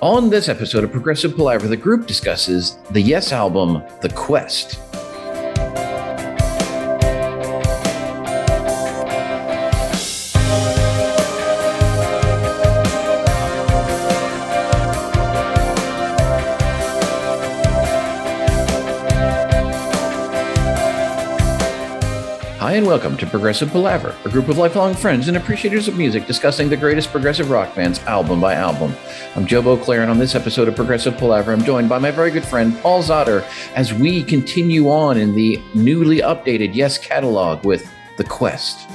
On this episode of Progressive Palaver, the group discusses the Yes album, The Quest. And welcome to Progressive Palaver, a group of lifelong friends and appreciators of music discussing the greatest progressive rock bands album by album. I'm Joe Beauclair, and on this episode of Progressive Palaver, I'm joined by my very good friend Paul Zotter as we continue on in the newly updated Yes catalog with The Quest.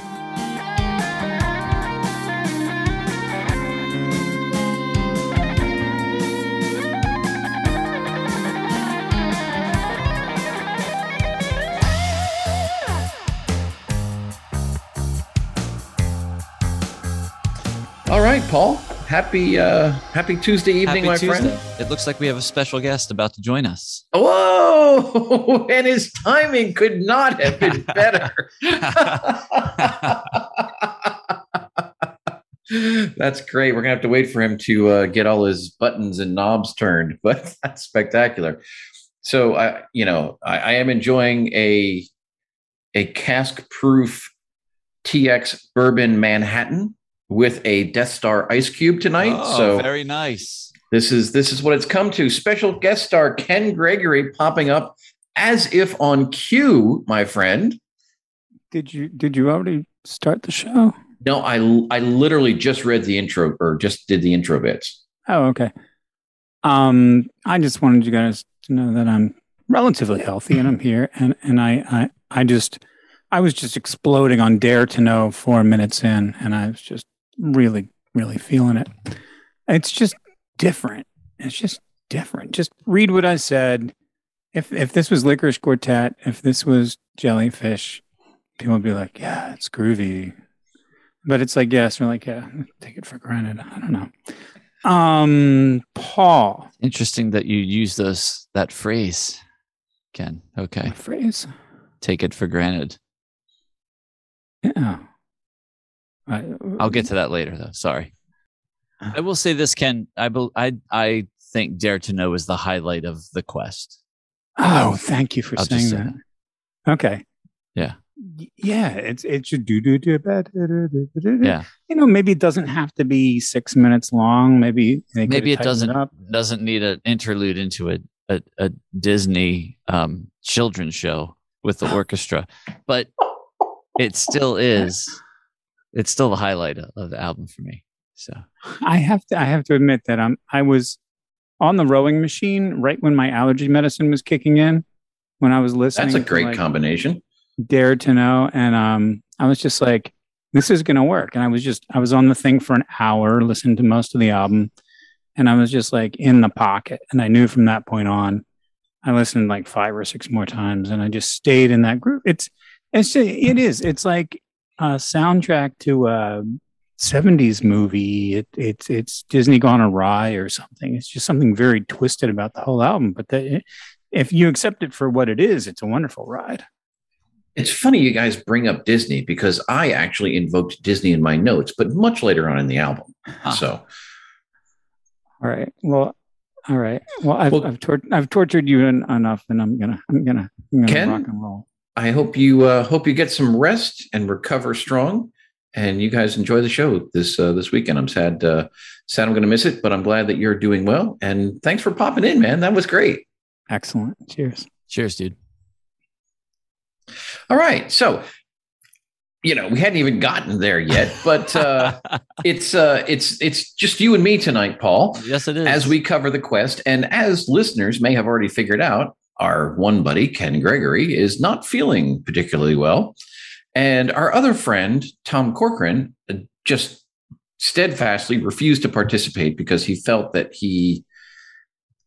Paul. Happy uh happy Tuesday evening, Happy my Tuesday. friend. It looks like we have a special guest about to join us. Whoa! And his timing could not have been better. that's great. We're gonna have to wait for him to uh, get all his buttons and knobs turned, but that's spectacular. So I, you know, I, I am enjoying a a cask-proof TX bourbon Manhattan with a Death Star ice cube tonight. oh, so very nice. this is this is what it's come to. Special guest star Ken Gregory popping up as if on cue, my friend. Did you did you already start the show? No, I I literally just read the intro or just did the intro bits. Oh, okay. Um, I just wanted you guys to know that I'm relatively healthy and I'm here, and and I I I just I was just exploding on Dare to Know four minutes in, and I was just really really feeling it. It's just different. It's just different. Just read what I said. If if this was Lickerish Quartet, if this was Jellyfish, people would be like, "Yeah, it's groovy." But it's like, yes, we're like, yeah, take it for granted. I don't know. Um, Paul, Interesting that you use those that phrase, Ken. Okay. phrase. Take it for granted. Yeah. I, I'll get to that later though. Sorry. I will say this, Ken. I bel I I think Dare to Know is the highlight of the quest. Oh, thank you for I'll just saying say that. Okay. Yeah. Yeah, it's it should do do do bad. Yeah. You know, maybe it doesn't have to be six minutes long. Maybe they Maybe it doesn't up. doesn't need an interlude into a a, a Disney um, children's show with the orchestra, but it still is. It's still the highlight of, of the album for me. So I have to I have to admit that I'm I was on the rowing machine right when my allergy medicine was kicking in. When I was listening, That's a to, great like, combination. Dare to know, and um, I was just like, this is gonna work. And I was just I was on the thing for an hour, listened to most of the album, and I was just like in the pocket. And I knew from that point on, I listened like five or six more times, and I just stayed in that group. It's it's it is it's like a soundtrack to a 70s movie. It, it's it's Disney gone awry or something. It's just something very twisted about the whole album. But the, if you accept it for what it is, it's a wonderful ride. It's funny you guys bring up Disney because I actually invoked Disney in my notes, but much later on in the album. Huh. So All right. Well, all right. Well, I've Well- I've, tor- I've tortured you en- enough, and I'm gonna I'm gonna I'm gonna Ken? rock and roll. I hope you uh, hope you get some rest and recover strong. And you guys enjoy the show this uh, this weekend. I'm sad uh, sad I'm going to miss it, but I'm glad that you're doing well. And thanks for popping in, man. That was great. Excellent. Cheers. cheers, dude. All right, so you know we hadn't even gotten there yet, but uh, it's uh, it's it's just you and me tonight, Paul. yes, it is. as we cover the quest. And as listeners may have already figured out, our one buddy, Ken Gregory, is not feeling particularly well. And our other friend, Tom Corcoran, uh, just steadfastly refused to participate because he felt that he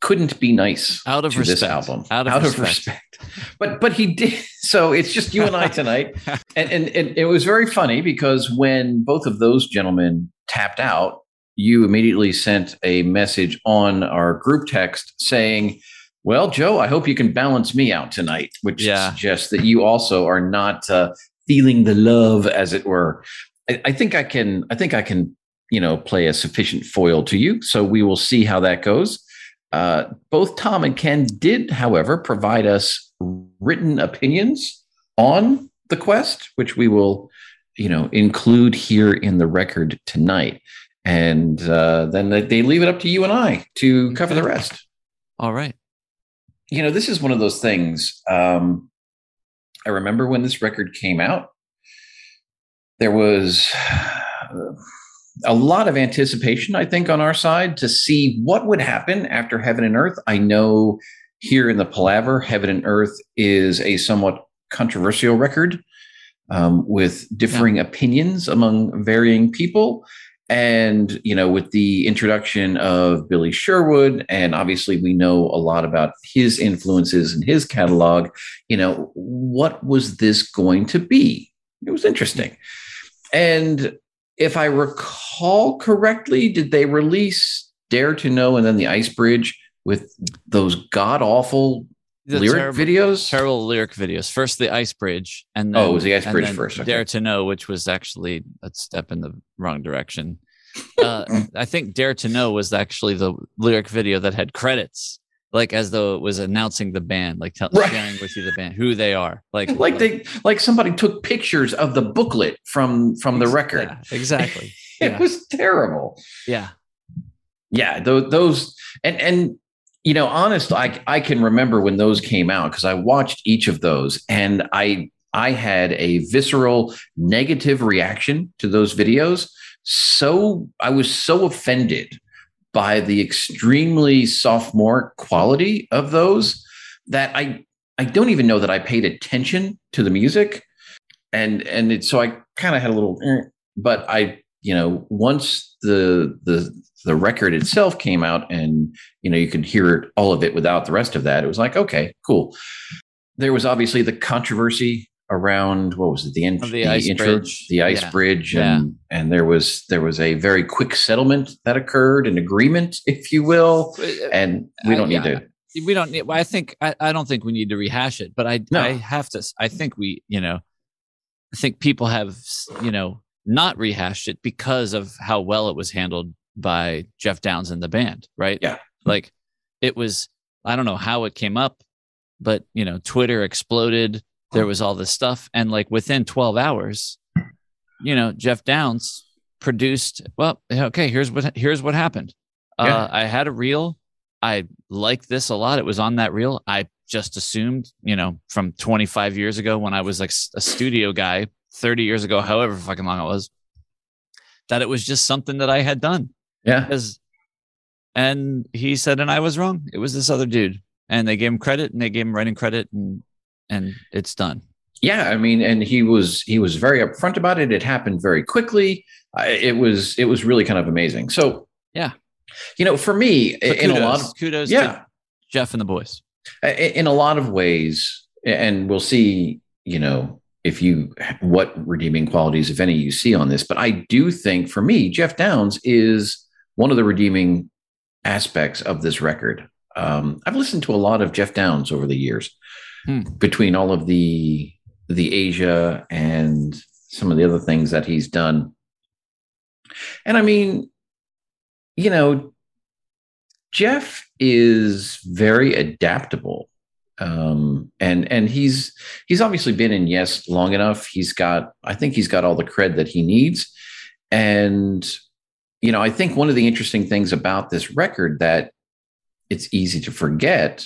couldn't be nice Out of to this respect. album. Out of respect. But but he did so it's just you and I tonight. and, and and it was very funny because when both of those gentlemen tapped out, you immediately sent a message on our group text saying, "Well, Joe, I hope you can balance me out tonight," which Yeah. suggests that you also are not uh, feeling the love, as it were. I, I think I can. I think I can you know, play a sufficient foil to you. So we will see how that goes. Uh, both Tom and Ken did, however, provide us written opinions on the quest, which we will, you know, include here in the record tonight. And uh, then they leave it up to you and I to cover the rest. All right. You know, this is one of those things. Um, I remember when this record came out, there was a lot of anticipation, I think, on our side to see what would happen after Heaven and Earth. I know here in the Palaver, Heaven and Earth is a somewhat controversial record um, with differing yeah. opinions among varying people. And, you know, with the introduction of Billy Sherwood, and obviously we know a lot about his influences and his catalog, you know, what was this going to be? It was interesting. And if I recall correctly, did they release Dare to Know and then the Ice Bridge with those god awful lyric terrible, videos? Terrible lyric videos. First the Ice Bridge, and then, oh, it was the Ice Bridge first. Okay. Dare to Know, which was actually a step in the wrong direction. Uh, I think Dare to Know was actually the lyric video that had credits like as though it was announcing the band, like tell, right. sharing with you the band who they are, like like they like somebody took pictures of the booklet from from the record. Yeah, exactly. it yeah. was terrible. Yeah, yeah. Those, those and and you know, honest, I I can remember when those came out because I watched each of those, and I I had a visceral negative reaction to those videos. So I was so offended by the extremely sophomore quality of those that I I don't even know that I paid attention to the music, and and it, so I kind of had a little, eh, but I you know once the the the record itself came out and you know you could hear all of it without the rest of that, it was like okay, cool. There was obviously the controversy around what was it the, in, the, the ice intro, bridge the ice yeah. bridge and yeah. and there was there was a very quick settlement that occurred an agreement if you will uh, and we don't uh, need yeah. to we don't need i think I, I don't think we need to rehash it but i no. i have to i think we you know i think people have you know not rehashed it because of how well it was handled by Geoff Downes and the band right? Yeah. Like it was i don't know how it came up but you know twitter exploded. There was all this stuff. And like within 12 hours you know Geoff Downes produced well okay here's what here's what happened. Uh, yeah. uh, i had a reel. I liked this a lot. It was on that reel. I just assumed you know from 25 years ago when i was like a studio guy 30 years ago however fucking long it was that it was just something that i had done yeah because and he said and i was wrong it was this other dude and they gave him credit and they gave him writing credit and and it's done. Yeah, I mean, and he was he was very upfront about it. It happened very quickly. it was it was really kind of amazing. So yeah, you know, for me, so in kudos, a lot of kudos, yeah, Geoff and the boys. In a lot of ways, and we'll see. You know, if you what redeeming qualities, if any, you see on this. But I do think, for me, Geoff Downes is one of the redeeming aspects of this record. Um, I've listened to a lot of Geoff Downes over the years hmm. between all of the the Asia and some of the other things that he's done. And I mean, you know, Geoff is very adaptable. Um, and and he's he's obviously been in Yes long enough. He's got I think he's got all the cred that he needs. And you know, I think one of the interesting things about this record that it's easy to forget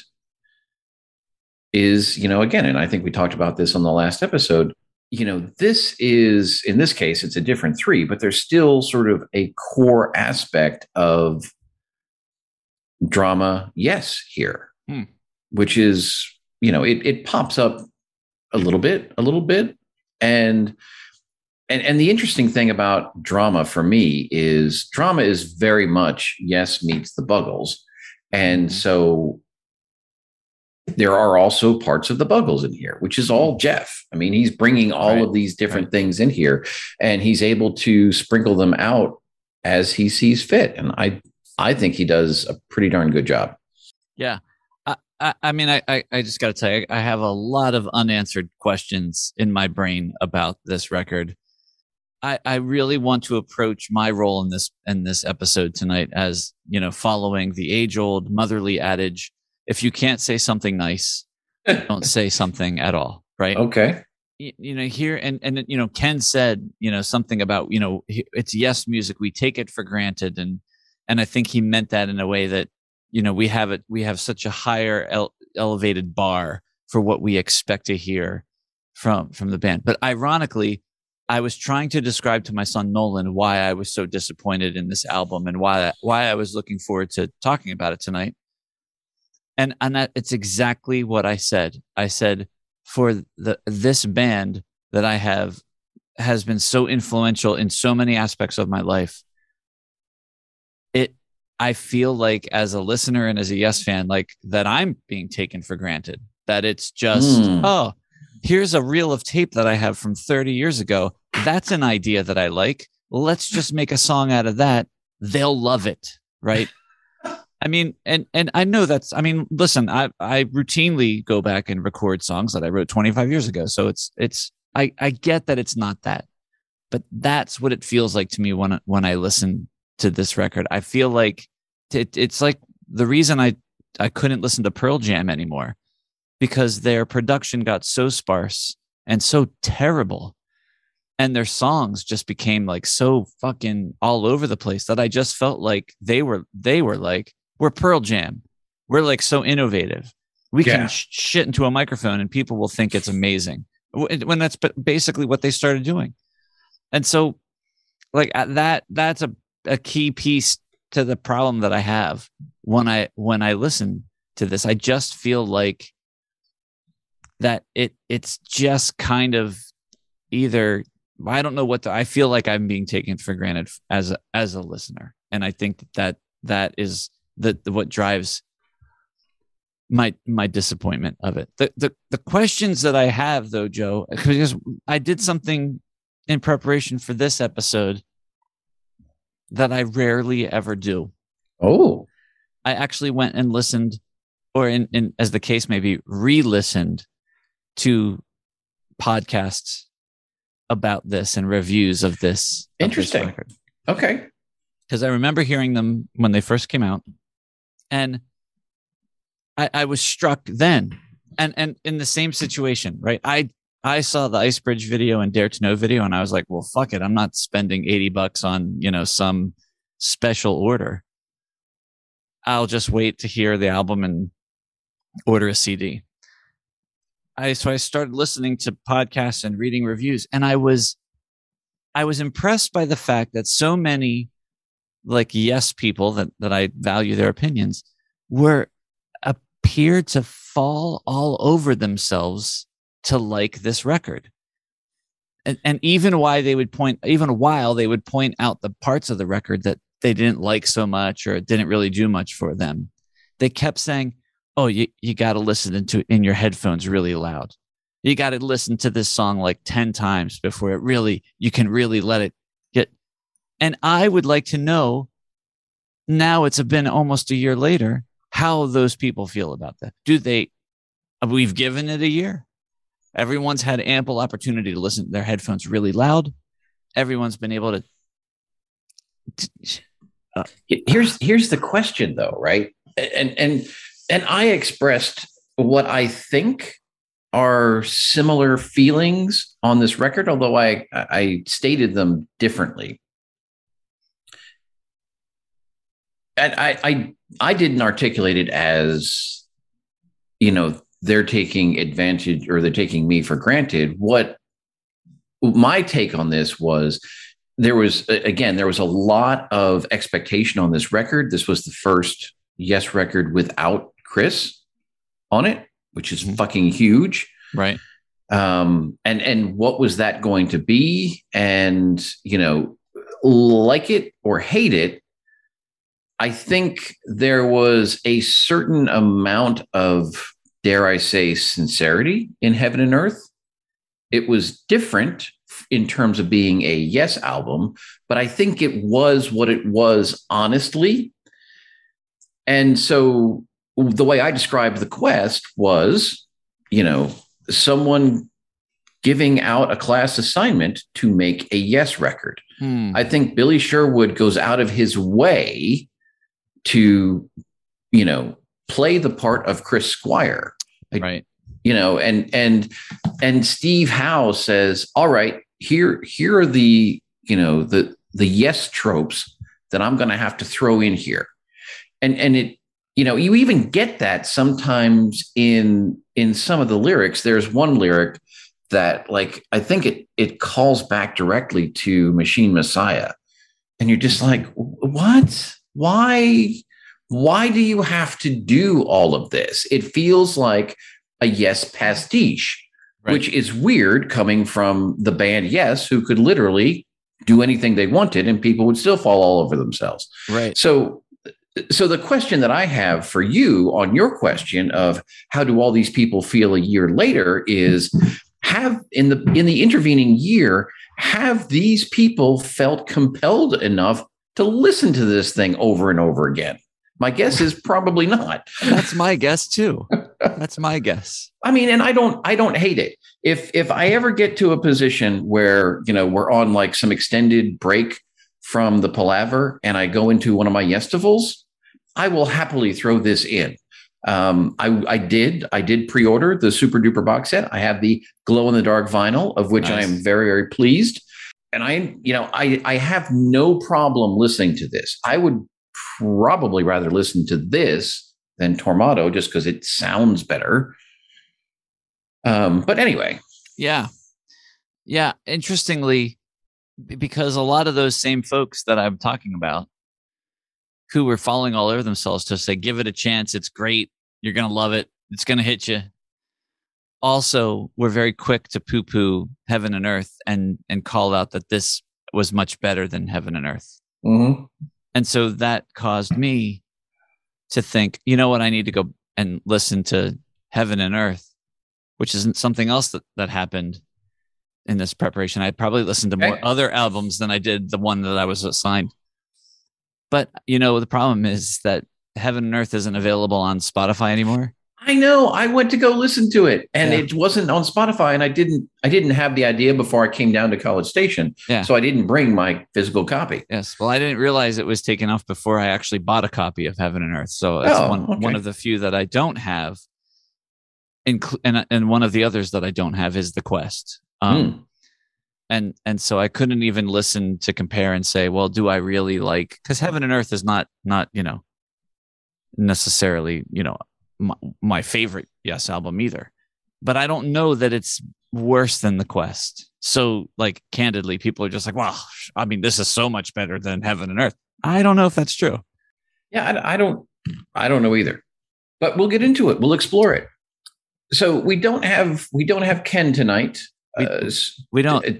is, you know, again, and I think we talked about this on the last episode, you know, this is, in this case, it's a different three, but there's still sort of a core aspect of drama, yes, here, hmm. which is, you know, it, it pops up a little bit, a little bit. And, and, and the interesting thing about drama for me is drama is very much yes meets the buggles. And mm-hmm. so there are also parts of the Buggles in here, which is all Geoff. I mean, he's bringing all right. of these different right. things in here, and he's able to sprinkle them out as he sees fit. And I, I think he does a pretty darn good job. Yeah, I, I, mean, I, I, I just got to tell you, I have a lot of unanswered questions in my brain about this record. I, I really want to approach my role in this in this episode tonight as you know following the age old motherly adage if you can't say something nice don't say something at all right Okay. y- you know here and and you know ken said you know something about you know it's yes music we take it for granted and and i think he meant that in a way that you know we have it we have such a higher ele- elevated bar for what we expect to hear from from the band but ironically i was trying to describe to my son nolan why i was so disappointed in this album and why why i was looking forward to talking about it tonight and and that it's exactly what i said i said for the this band that I have has been so influential in so many aspects of my life. It I feel like as a listener and as a Yes fan, like that I'm being taken for granted. That it's just, Hmm. oh, here's a reel of tape that I have from 30 years ago. That's an idea that I like. Let's just make a song out of that. They'll love it. Right. I mean, and and I know that's. I mean, listen, I I routinely go back and record songs that I wrote 25 years ago. So it's it's I I get that it's not that, but that's what it feels like to me when when I listen to this record. I feel like it, it's like the reason I I couldn't listen to Pearl Jam anymore because their production got so sparse and so terrible and their songs just became like so fucking all over the place that I just felt like they were they were like we're Pearl Jam. We're like so innovative. We Yeah. can sh- shit into a microphone and people will think it's amazing. When that's basically what they started doing. And so like uh, that that's a, a key piece to the problem that I have when I when I listen to this. I just feel like that it it's just kind of either I don't know what the, I feel like I'm being taken for granted as a, as a listener, and I think that that, that is the, the what drives my my disappointment of it. The, the the questions that I have though, Joe, because I did something in preparation for this episode that I rarely ever do. Oh. I actually went and listened, or in, in as the case may be, re-listened to podcasts about this and reviews of this. Interesting. Okay. Because I remember hearing them when they first came out, and I, I was struck then, and and in the same situation, right? I I saw the Ice Bridge video and Dare to Know video, and I was like, well, fuck it, I'm not spending eighty bucks on you know some special order. I'll just wait to hear the album and order a CD. I so I started listening to podcasts and reading reviews, and I was I was impressed by the fact that so many like yes people that that I value their opinions were appeared to fall all over themselves to like this record. And, and even why they would point even while they would point out the parts of the record that they didn't like so much or didn't really do much for them they kept saying oh you, you got to listen into it in your headphones really loud. You got to listen to this song like 10 times before it really you can really let it get and i would like to know now it's been almost a year later how those people feel about that. Do they uh, we've given it a year. Everyone's had ample opportunity to listen to their headphones really loud. Everyone's been able to uh, Here's here's the question though, right? And and and I expressed what I think are similar feelings on this record, although I I stated them differently. And I I I didn't articulate it as you know they're taking advantage or they're taking me for granted. What my take on this was there was again there was a lot of expectation on this record this was the first yes record without chris on it which is fucking huge. Right. Um and and what was that going to be? And you know like it or hate it i think there was a certain amount of dare i say sincerity in heaven and earth. It was different in terms of being a yes album, but I think it was what it was honestly. And so the way I described the quest was, you know, someone giving out a class assignment to make a yes record. Hmm. I think Billy Sherwood goes out of his way to, you know, play the part of Chris Squire. Right. You know, and and and Steve Howe says, "All right, here here are the you know the the yes tropes that I'm going to have to throw in here," and and it you know you even get that sometimes in in some of the lyrics. There's one lyric that like I think it it calls back directly to Machine Messiah, and you're just like, what? Why? Why do you have to do all of this? It feels like a yes pastiche, Right. which is weird coming from the band Yes, who could literally do anything they wanted and people would still fall all over themselves. Right. So, so the question that I have for you on your question of how do all these people feel a year later is have in the in the intervening year have these people felt compelled enough to listen to this thing over and over again? My guess is probably not. That's my guess too. That's my guess. I mean, and I don't I don't hate it. If if I ever get to a position where, you know, we're on like some extended break from the palaver and I go into one of my festivals, I will happily throw this in. Um, I, I did I did pre-order the super duper box set. I have the glow in the dark vinyl, of which I am very, very pleased. And I, you know, I I have no problem listening to this. I would probably rather listen to this than Tormato just because it sounds better. Um, but anyway, Yeah. Yeah. Interestingly, because a lot of those same folks that I'm talking about who were falling all over themselves to say, give it a chance. It's great. You're going to love it. It's going to hit you. Also, we're very quick to poo poo heaven and earth and, and call out that this was much better than heaven and earth. Mm-hmm. And so that caused me to think, you know what, I need to go and listen to Heaven and Earth, which isn't something else that, that happened in this preparation. I probably listened to more Okay. other albums than I did the one that I was assigned. But you know, the problem is that Heaven and Earth isn't available on Spotify anymore. I know. I went to go listen to it, and Yeah. it wasn't on Spotify, and I didn't. I didn't have the idea before I came down to College Station, Yeah. so I didn't bring my physical copy. Yes. Well, I didn't realize it was taken off before I actually bought a copy of Heaven and Earth. So it's Oh, one one okay. of the few that I don't have. Inclu- and and one of the others that I don't have is the Quest. Um, Hmm. and and so I couldn't even listen to compare and say, well, do I really like? Because Heaven and Earth is not not you know necessarily you know my, my favorite Yes album either, but I don't know that it's worse than the Quest. So like candidly, people are just like, well, I mean, this is so much better than Heaven and Earth. I don't know if that's true. Yeah, I, I don't. I don't know either, but we'll get into it. We'll explore it. So we don't have we don't have Ken tonight. We- Uh, We don't. uh,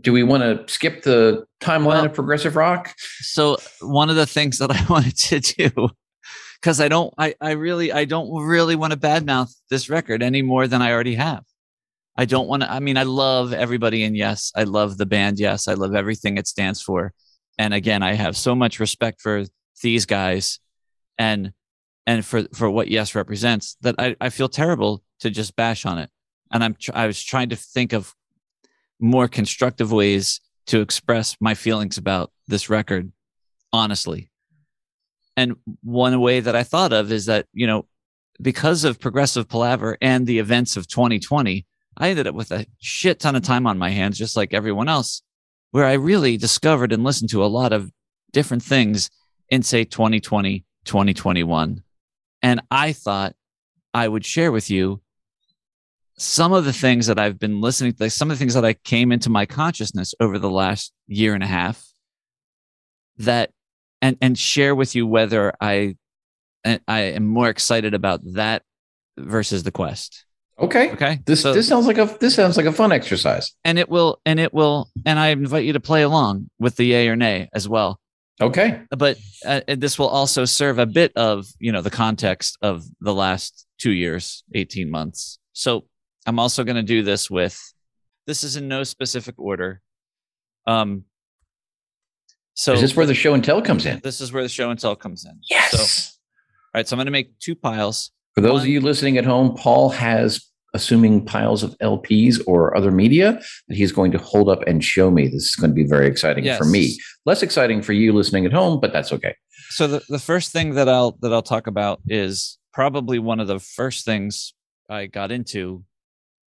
do we want to skip the timeline Well- of progressive rock? so one of the things that I wanted to do, because I don't, I, I really, I don't really want to badmouth this record any more than I already have. I don't want to. I mean, I love everybody in Yes. I love the band Yes. I love everything it stands for. And again, I have so much respect for these guys, and and for for what Yes represents that I, I feel terrible to just bash on it. And I'm I was trying to think of more constructive ways to express my feelings about this record honestly. And one way that I thought of is that, you know, because of progressive palaver and the events of 2020, I ended up with a shit ton of time on my hands, just like everyone else, where I really discovered and listened to a lot of different things in, say, 2020, 2021. And I thought I would share with you some of the things that I've been listening to, some of the things that I came into my consciousness over the last year and a half that and and share with you whether I I am more excited about that versus the quest. Okay. Okay. This So- this sounds like a this sounds like a fun exercise. and it will and it will and I invite you to play along with the yay or nay as well. Okay. But uh, this will also serve a bit of you know the context of the last two years, eighteen months. So I'm also going to do this with this is in no specific order. Um. So Is this where the show and tell comes in? this is where the show and tell comes in. Yes. So, all right. So I'm going to make two piles. For those one- of you listening at home, Paul has assuming piles of LPs or other media that he's going to hold up and show me. This is going to be very exciting Yes. for me. Less exciting for you listening at home, but that's okay. So the, the first thing that I'll that I'll talk about is probably one of the first things I got into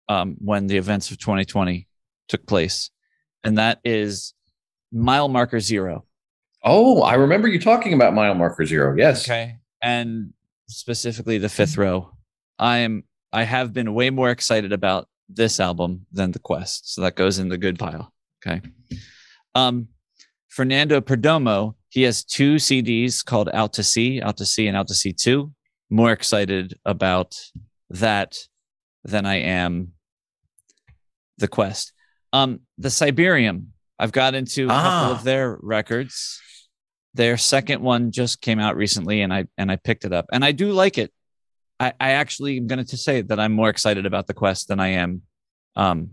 um, when the events of 2020 took place, and that is mile marker zero. Oh, I remember you talking about mile marker zero. Yes. Okay. And specifically the fifth row. I am I have been way more excited about this album than the quest. So that goes in the good pile. Okay. Um Fernando Perdomo, he has two CDs called Out to Sea, Out to Sea, and Out to Sea 2. More excited about that than I am the quest. Um, the Siberium, I've got into a couple Ah. of their records. Their second one just came out recently, and I and I picked it up, and I do like it. I, I actually am going to say that I'm more excited about the quest than I am um,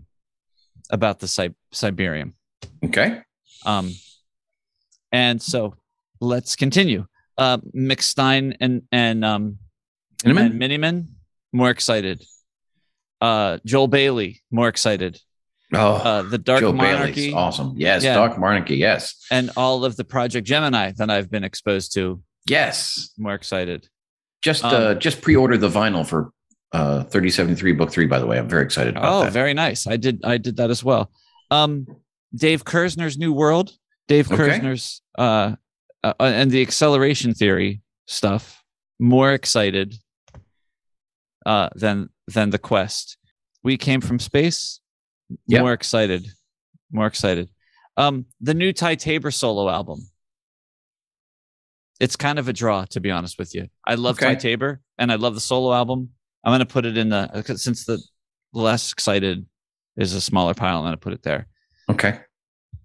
about the Si- Siberium. Okay. Um, and so let's continue. Uh, McStine and and um, Minnemann? and Minnemann, more excited. Uh, Joel Bailey, more excited. Oh, Uh, the Dark Joe Monarchy Bailey's awesome. Yes. Yeah. Dark Monarchy. Yes. and all of the Project Gemini that I've been exposed to, Yes. more excited. Just Um, uh just pre-order the vinyl for uh 3073 book 3 by the way. I'm very excited about Oh, that. very nice. I did I did that as well. Um, Dave Kerzner's New World, Dave Okay. Kerzner's uh, uh, and the acceleration theory stuff. More excited uh, than than the quest. We came from space. Yep. More excited. More excited. Um, the new Ty Tabor solo album. It's kind of a draw, to be honest with you. I love Ty Tabor, and I love the solo album. I'm going to put it in the, since the less excited is a smaller pile. I'm going to put it there. Okay.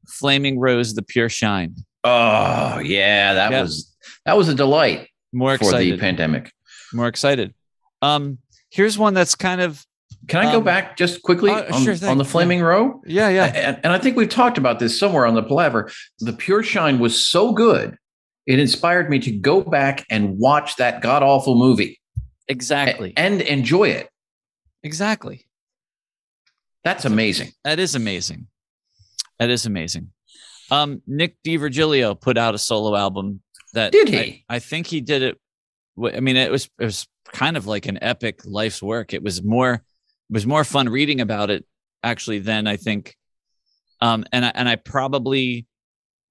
Flaming Rose, the pure shine. Oh, yeah, that Yeah. was that was a delight More excited. for the pandemic. more excited. Um, here's one that's kind of Can I go Um, back just quickly uh, on, sure on the yeah. Flaming Row? yeah, yeah. And, and I think we've talked about this somewhere on the Palaver. The Pure Shine was so good, it inspired me to go back and watch that god awful movie a- Exactly. and enjoy it. Exactly. That's amazing. That is amazing. That is amazing. Um, Nick D'Virgilio put out a solo album that Did he? I, I think he did it. I mean, it was it was kind of like an epic life's work. It was more it was more fun reading about it actually than I think. Um, and I, and I probably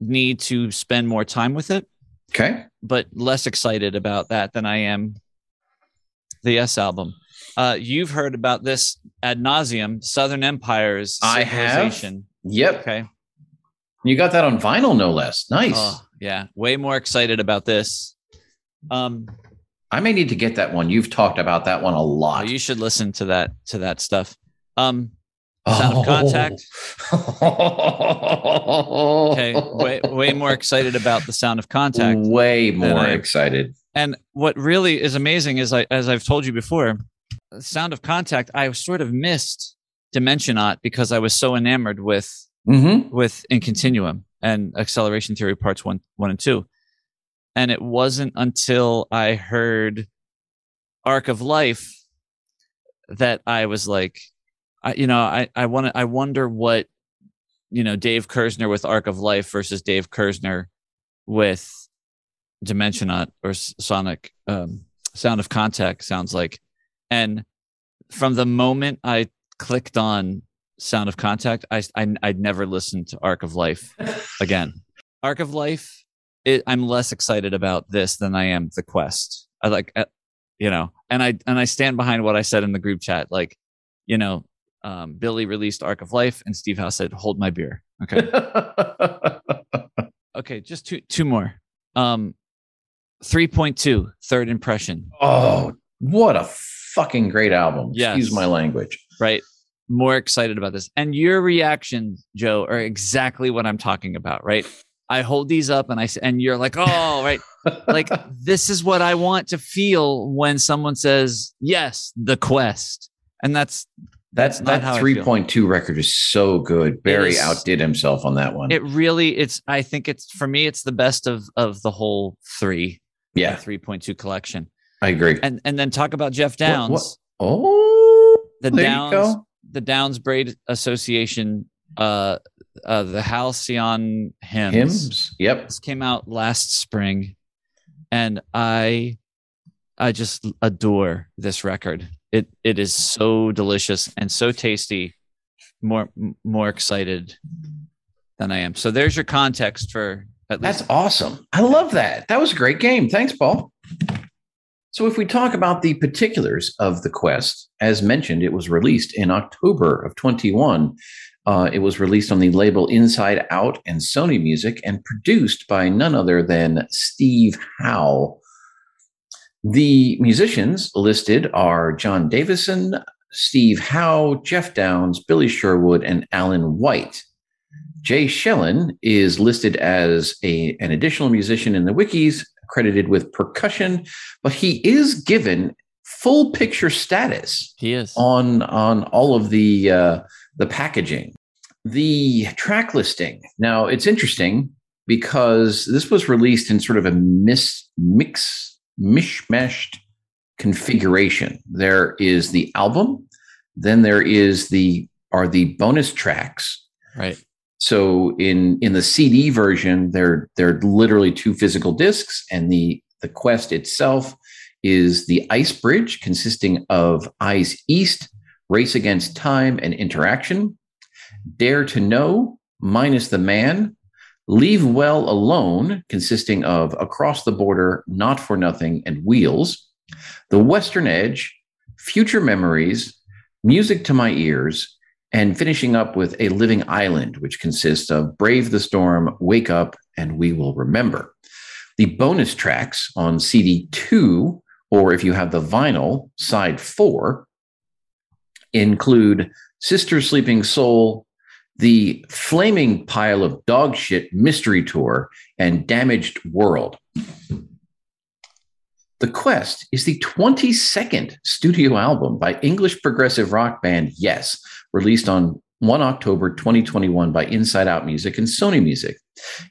need to spend more time with it, Okay. but less excited about that than I am the S album. Uh, you've heard about this ad nauseum, Southern Empire's I have. Yep. Okay. You got that on vinyl, no less. Nice. Oh, yeah. Way more excited about this. Um, I may need to get that one. You've talked about that one a oh, lot. you should listen to that to that stuff. Um, Sound of Contact. okay. Way way more excited about the sound of contact. Way more I- excited. And what really is amazing is I as I've told you before, sound of contact, I sort of missed Dimensionaut because I was so enamored with Mm-hmm. with in continuum and acceleration theory parts one one and two and it wasn't until i heard arc of life that i was like I, you know i i want to i wonder what you know dave Kerzner with arc of life versus dave Kerzner with dimensionaut or sonic um, sound of contact sounds like. And from the moment i clicked on sound of contact i, I i'd never listened to arc of life again. Arc of life it, i'm less excited about this than i am the quest i like uh, you know and i and i stand behind what i said in the group chat like you know um, billy released arc of life and Steve Howe said hold my beer okay okay just two two more um 3.2 third impression oh, what a fucking great album. Yes. Excuse my language. right? More excited about this. And your reactions, Joe, are exactly what I'm talking about, right? I hold these up and I and you're like, oh, right. Like this is what I want to feel when someone says, yes, the quest. And that's That's that three point two record is so good. Berry is. outdid himself on that one. it really it's I think it's for me, it's the best of of the whole three, yeah, 3.2 collection. I agree. And and then talk about Geoff Downes. what- Oh, the Downes the Downes Braide Association uh uh the Halcyon hymns, Hymns. Yep. This came out last spring and I I just adore this record. It it is so delicious and so tasty. More more excited than I am. So there's your context for at least That's awesome. I love that. That was a great game. Thanks, Paul. So, if we talk about the particulars of the quest, as mentioned, it was released in October of 21. Uh, it was released on the label Inside Out and Sony Music and produced by none other than Steve Howe. The musicians listed are Jon Davison, Steve Howe, Geoff Downes, Billy Sherwood, and Alan White. Jay Shellen is listed as a, an additional musician in the wikis, credited with percussion, but he is given full picture status he is. on on all of the uh, the packaging. The track listing. Now it's interesting because this was released in sort of a mis, mix mishmashed configuration. There is the album, then there is the are the bonus tracks. Right. So in in the CD version, they're they're literally two physical discs, and the the quest itself is the Ice Bridge, consisting of Eyes East, Race Against Time, and Interaction. Dare to Know, minus the Man. Leave Well Alone, consisting of Across the Border, Not for Nothing, and Wheels. The Western Edge, Future Memories, Music to My Ears, and finishing up with A Living Island, which consists of Brave the Storm, Wake Up, and We Will Remember. The bonus tracks on CD2, or if you have the vinyl, side four, include Sister Sleeping Soul, the Flaming Pile of Dog Shit Mystery Tour, and Damaged World. The Quest is the 22nd studio album by English progressive rock band Yes, released on 1 October 2021 by Inside Out Music and Sony Music.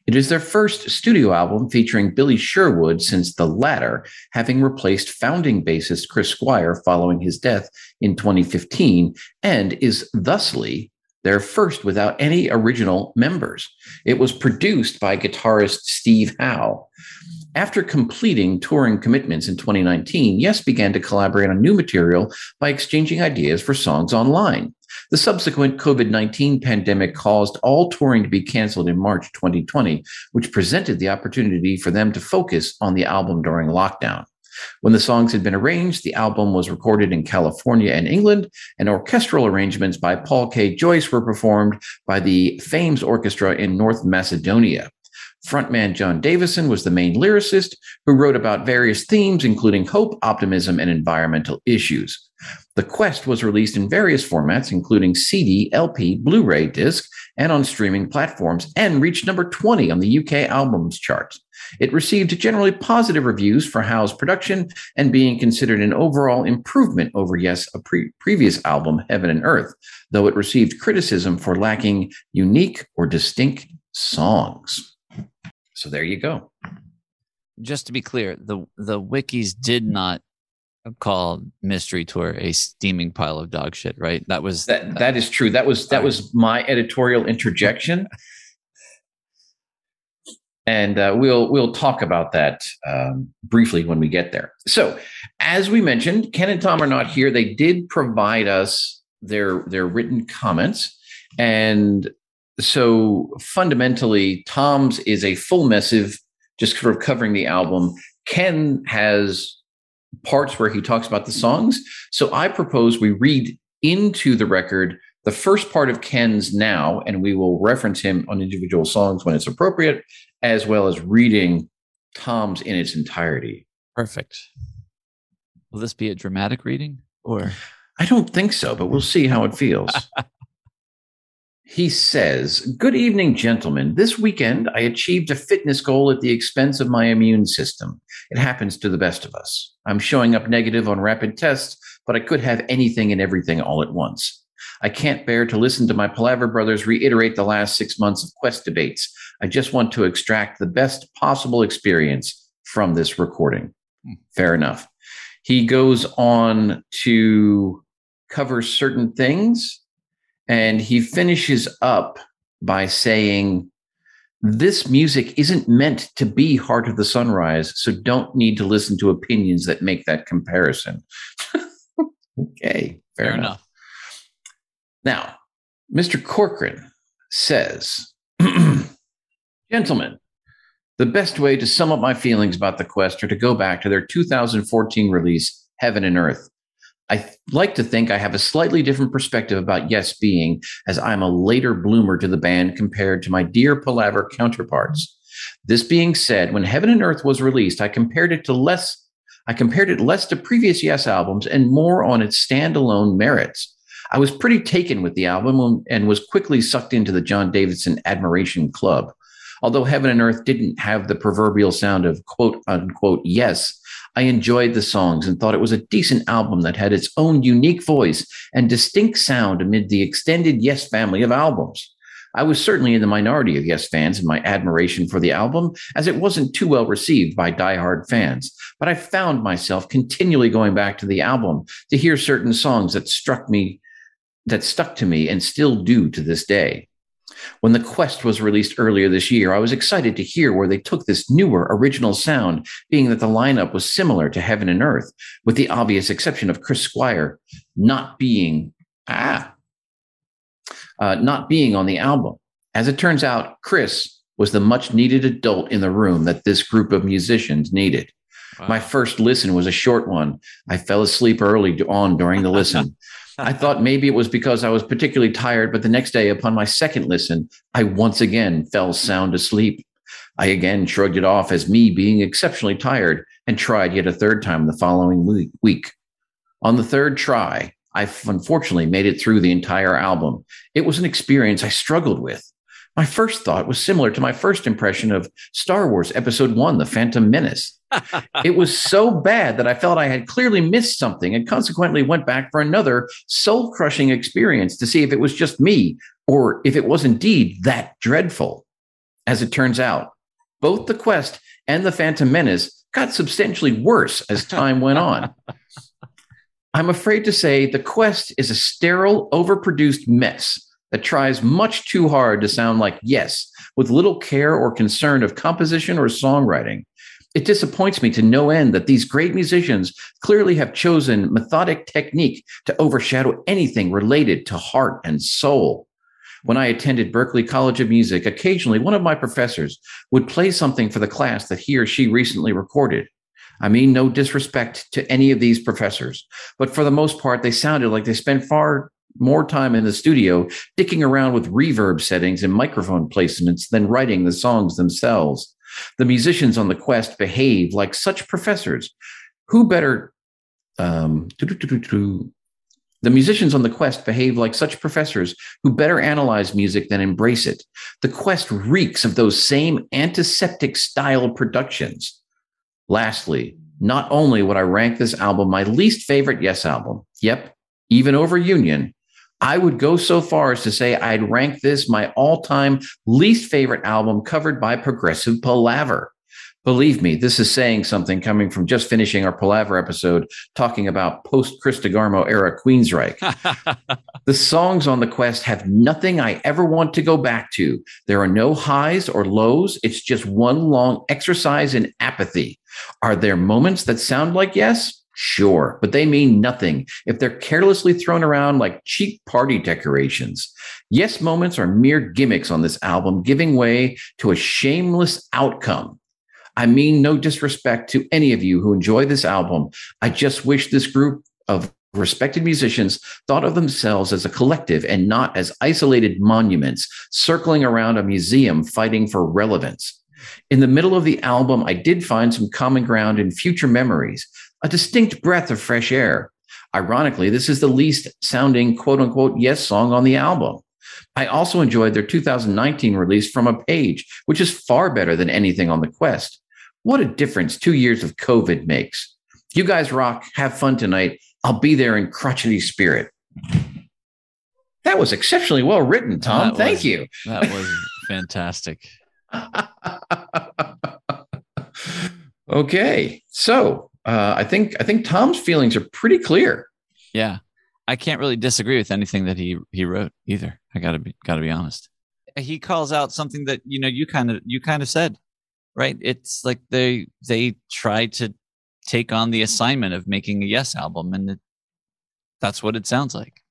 It is their first studio album featuring Billy Sherwood since the latter having replaced founding bassist Chris Squire following his death in 2015 and is thusly their first without any original members. It was produced by guitarist Steve Howe. After completing touring commitments in 2019, Yes began to collaborate on new material by exchanging ideas for songs online. The subsequent COVID 19 pandemic caused all touring to be canceled in March 2020, which presented the opportunity for them to focus on the album during lockdown. When the songs had been arranged, the album was recorded in California and England, and orchestral arrangements by Paul K. Joyce were performed by the Fames Orchestra in North Macedonia. Frontman Jon Davison was the main lyricist who wrote about various themes, including hope, optimism, and environmental issues. The Quest was released in various formats, including CD, LP, Blu ray disc, and on streaming platforms, and reached number 20 on the UK albums chart. It received generally positive reviews for Howe's production and being considered an overall improvement over Yes, a pre- previous album, Heaven and Earth, though it received criticism for lacking unique or distinct songs. So there you go. Just to be clear, the the wikis did not call Mystery Tour a steaming pile of dog shit, right? That was That that is true. That was that was my editorial interjection, and uh, we'll we'll talk about that um, briefly when we get there. So, as we mentioned, Ken and Tom are not here. They did provide us their their written comments, and so fundamentally, Tom's is a full missive, just sort of covering the album. Ken has parts where he talks about the songs. So I propose we read into the record the first part of Ken's now, and we will reference him on individual songs when it's appropriate, as well as reading Tom's in its entirety. perfect. Will this be a dramatic reading or I don't think so, but we'll see how it feels. he says, Good evening, gentlemen. This weekend, I achieved a fitness goal at the expense of my immune system. It happens to the best of us. I'm showing up negative on rapid tests, but I could have anything and everything all at once. I can't bear to listen to my Palaver brothers reiterate the last six months of Quest debates. I just want to extract the best possible experience from this recording. Hmm. Fair enough. He goes on to cover certain things. And he finishes up by saying, This music isn't meant to be Heart of the Sunrise, so don't need to listen to opinions that make that comparison. okay, fair, Fair enough. enough. Now, Mr. Corcoran says, Gentlemen, the best way to sum up my feelings about the quest are to go back to their 2014 release, Heaven and Earth. I like to think I have a slightly different perspective about Yes being, as I'm a later bloomer to the band compared to my dear Palaver counterparts. This being said, when Heaven and Earth was released, I compared it to less. I compared it less to previous Yes albums and more on its standalone merits. I was pretty taken with the album and was quickly sucked into the Jon Davison Admiration Club. Although Heaven and Earth didn't have the proverbial sound of quote unquote yes, I enjoyed the songs and thought it was a decent album that had its own unique voice and distinct sound amid the extended Yes family of albums. I was certainly in the minority of Yes fans in my admiration for the album, as it wasn't too well received by diehard fans. But I found myself continually going back to the album to hear certain songs that struck me, that stuck to me, and still do to this day. When The Quest was released earlier this year, I was excited to hear where they took this newer original sound, being that the lineup was similar to Heaven and Earth, with the obvious exception of Chris Squire not being ah uh, not being on the album. As it turns out, Chris was the much needed adult in the room that this group of musicians needed. Wow. My first listen was a short one. I fell asleep early on during the listen. I thought maybe it was because I was particularly tired, but the next day, upon my second listen, I once again fell sound asleep. I again shrugged it off as me being exceptionally tired and tried yet a third time the following week-. On the third try, I unfortunately made it through the entire album. It was an experience I struggled with. My first thought was similar to my first impression of Star Wars Episode 1, The Phantom Menace. It was so bad that I felt I had clearly missed something and consequently went back for another soul crushing experience to see if it was just me or if it was indeed that dreadful. As it turns out, both the quest and the Phantom Menace got substantially worse as time went on. I'm afraid to say the quest is a sterile, overproduced mess that tries much too hard to sound like yes, with little care or concern of composition or songwriting. It disappoints me to no end that these great musicians clearly have chosen methodic technique to overshadow anything related to heart and soul. When I attended Berklee College of Music, occasionally one of my professors would play something for the class that he or she recently recorded. I mean, no disrespect to any of these professors, but for the most part, they sounded like they spent far more time in the studio dicking around with reverb settings and microphone placements than writing the songs themselves. The musicians on the quest behave like such professors. Who better? Um, the musicians on the quest behave like such professors who better analyze music than embrace it. The quest reeks of those same antiseptic style productions. Lastly, not only would I rank this album my least favorite Yes album, yep, even over Union, I would go so far as to say I'd rank this my all time least favorite album covered by Progressive Palaver. Believe me, this is saying something coming from just finishing our Palaver episode talking about post Chris DeGarmo era Queensryche. The songs on the quest have nothing I ever want to go back to. There are no highs or lows. It's just one long exercise in apathy. Are there moments that sound like yes? Sure, but they mean nothing if they're carelessly thrown around like cheap party decorations. Yes moments are mere gimmicks on this album, giving way to a shameless outcome. I mean no disrespect to any of you who enjoy this album. I just wish this group of respected musicians thought of themselves as a collective and not as isolated monuments circling around a museum fighting for relevance. In the middle of the album, I did find some common ground in future memories, a distinct breath of fresh air. Ironically, this is the least sounding quote unquote yes song on the album. I also enjoyed their 2019 release From a Page, which is far better than anything on the Quest. What a difference two years of COVID makes. You guys rock. Have fun tonight. I'll be there in crotchety spirit. That was exceptionally well written, Tom. That Thank was- you. that was fantastic. okay, so uh, I think I think Tom's feelings are pretty clear. Yeah. I can't really disagree with anything that he he wrote either. I gotta be gotta be honest. He calls out something that you know you kind of you kind of said, right? It's like they they tried to take on the assignment of making a Yes album, and it, that's what it sounds like.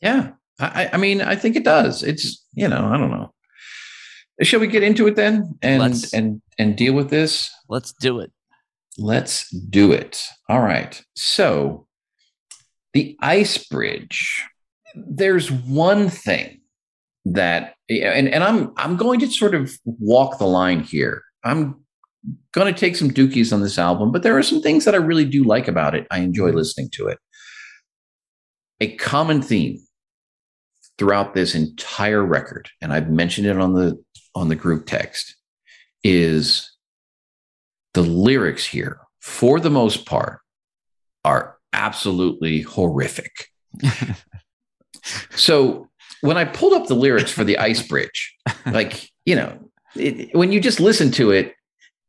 Yeah, I, I mean, I think it does. It's you know, I don't know. Shall we get into it then, and Let's. and and deal with this? Let's do it. Let's do it. All right. So, the ice bridge. There's one thing that, and, and I'm I'm going to sort of walk the line here. I'm going to take some dookies on this album, but there are some things that I really do like about it. I enjoy listening to it. A common theme throughout this entire record, and I've mentioned it on the on the group text, is the lyrics here, for the most part, are absolutely horrific. so when I pulled up the lyrics for the Ice Bridge, like you know, it, when you just listen to it,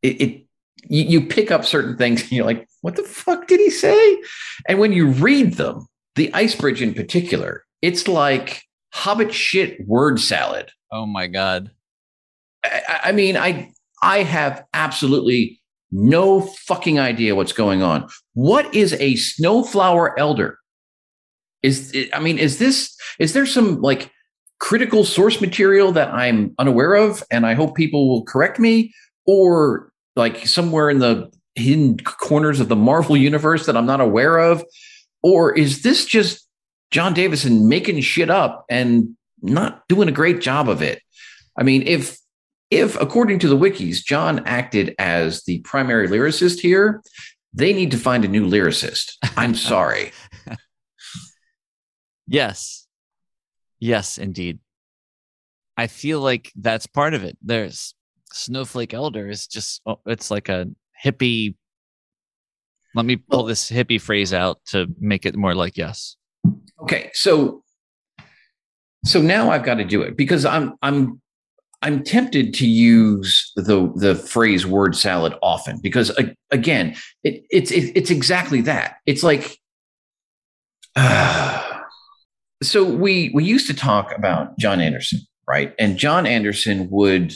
it, it you, you pick up certain things and you're like, what the fuck did he say? And when you read them, the Ice Bridge in particular, it's like Hobbit shit word salad. Oh my god. I, I mean, I I have absolutely no fucking idea what's going on. What is a snowflower elder? Is I mean, is this is there some like critical source material that I'm unaware of, and I hope people will correct me, or like somewhere in the hidden corners of the Marvel universe that I'm not aware of, or is this just Jon Davison making shit up and not doing a great job of it? I mean, if if according to the wikis, Jon acted as the primary lyricist here, they need to find a new lyricist. I'm sorry. Yes. Yes, indeed. I feel like that's part of it. There's Snowflake Elder is just oh, it's like a hippie. Let me pull this hippie phrase out to make it more like yes. Okay, so so now I've got to do it because I'm I'm I'm tempted to use the the phrase word salad often because uh, again it, it's it, it's exactly that. It's like so we we used to talk about Jon Anderson right? And Jon Anderson would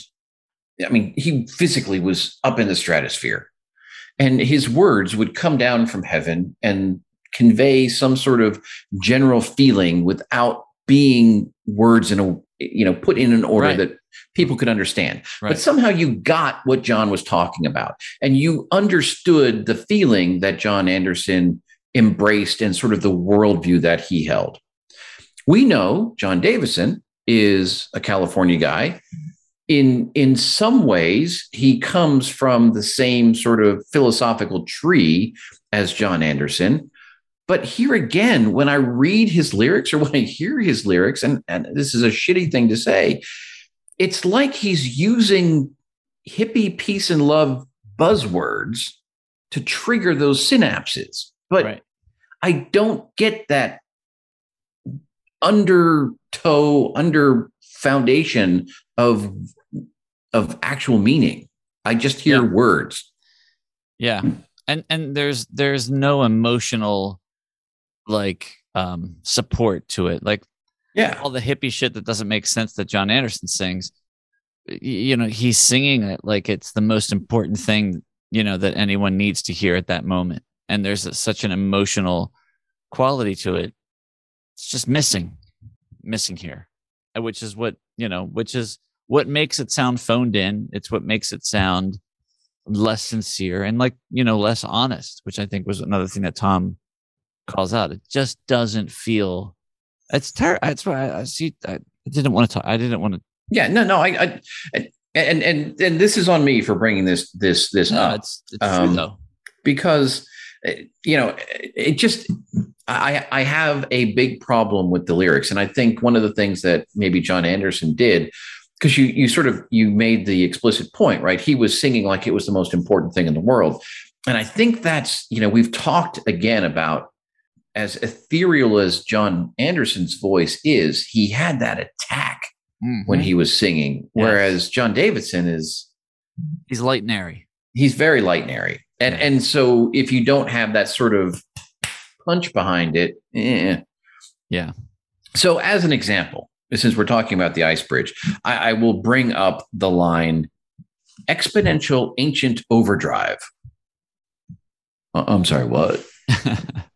I mean he physically was up in the stratosphere. And his words would come down from heaven and convey some sort of general feeling without being words in a you know put in an order Right. that people could understand Right. but somehow you got what jon was talking about and you understood the feeling that jon anderson embraced and sort of the worldview that he held we know jon davison is a california guy in in some ways he comes from the same sort of philosophical tree as jon anderson but here again, when I read his lyrics or when I hear his lyrics, and, and this is a shitty thing to say, it's like he's using hippie peace and love buzzwords to trigger those synapses. But Right. I don't get that undertow, under foundation of of actual meaning. I just hear Yeah. words. Yeah. And and there's there's no emotional like um support to it. Like Yeah. all the hippie shit that doesn't make sense that Jon Anderson sings. You know, he's singing it like it's the most important thing, you know, that anyone needs to hear at that moment. And there's a, such an emotional quality to it. It's just missing, missing here, uh, which is what, you know, which is what makes it sound phoned in. It's what makes it sound less sincere and like, you know, less honest, which I think was another thing that Tom calls out. It just doesn't feel it's terrible. That's why I, I see. I, I didn't want to talk. I didn't want to. Yeah, no, no, I, I and and and this is on me for bringing this this this No, up it's it's Um, true though. because uh, you know it just I I have a big problem with the lyrics, and I think one of the things that maybe Jon Anderson did because you you sort of you made the explicit point right he was singing like it was the most important thing in the world and i think that's you know we've talked again about as ethereal as jon anderson's voice is he had that attack when Mhm. he was singing whereas jon davison is he's light and airy. he's very light and airy and Yeah. and so if you don't have that sort of punch behind it eh. Yeah. So, as an example, since we're talking about the ice bridge, I, I will bring up the line exponential ancient overdrive. Uh, I'm sorry, what?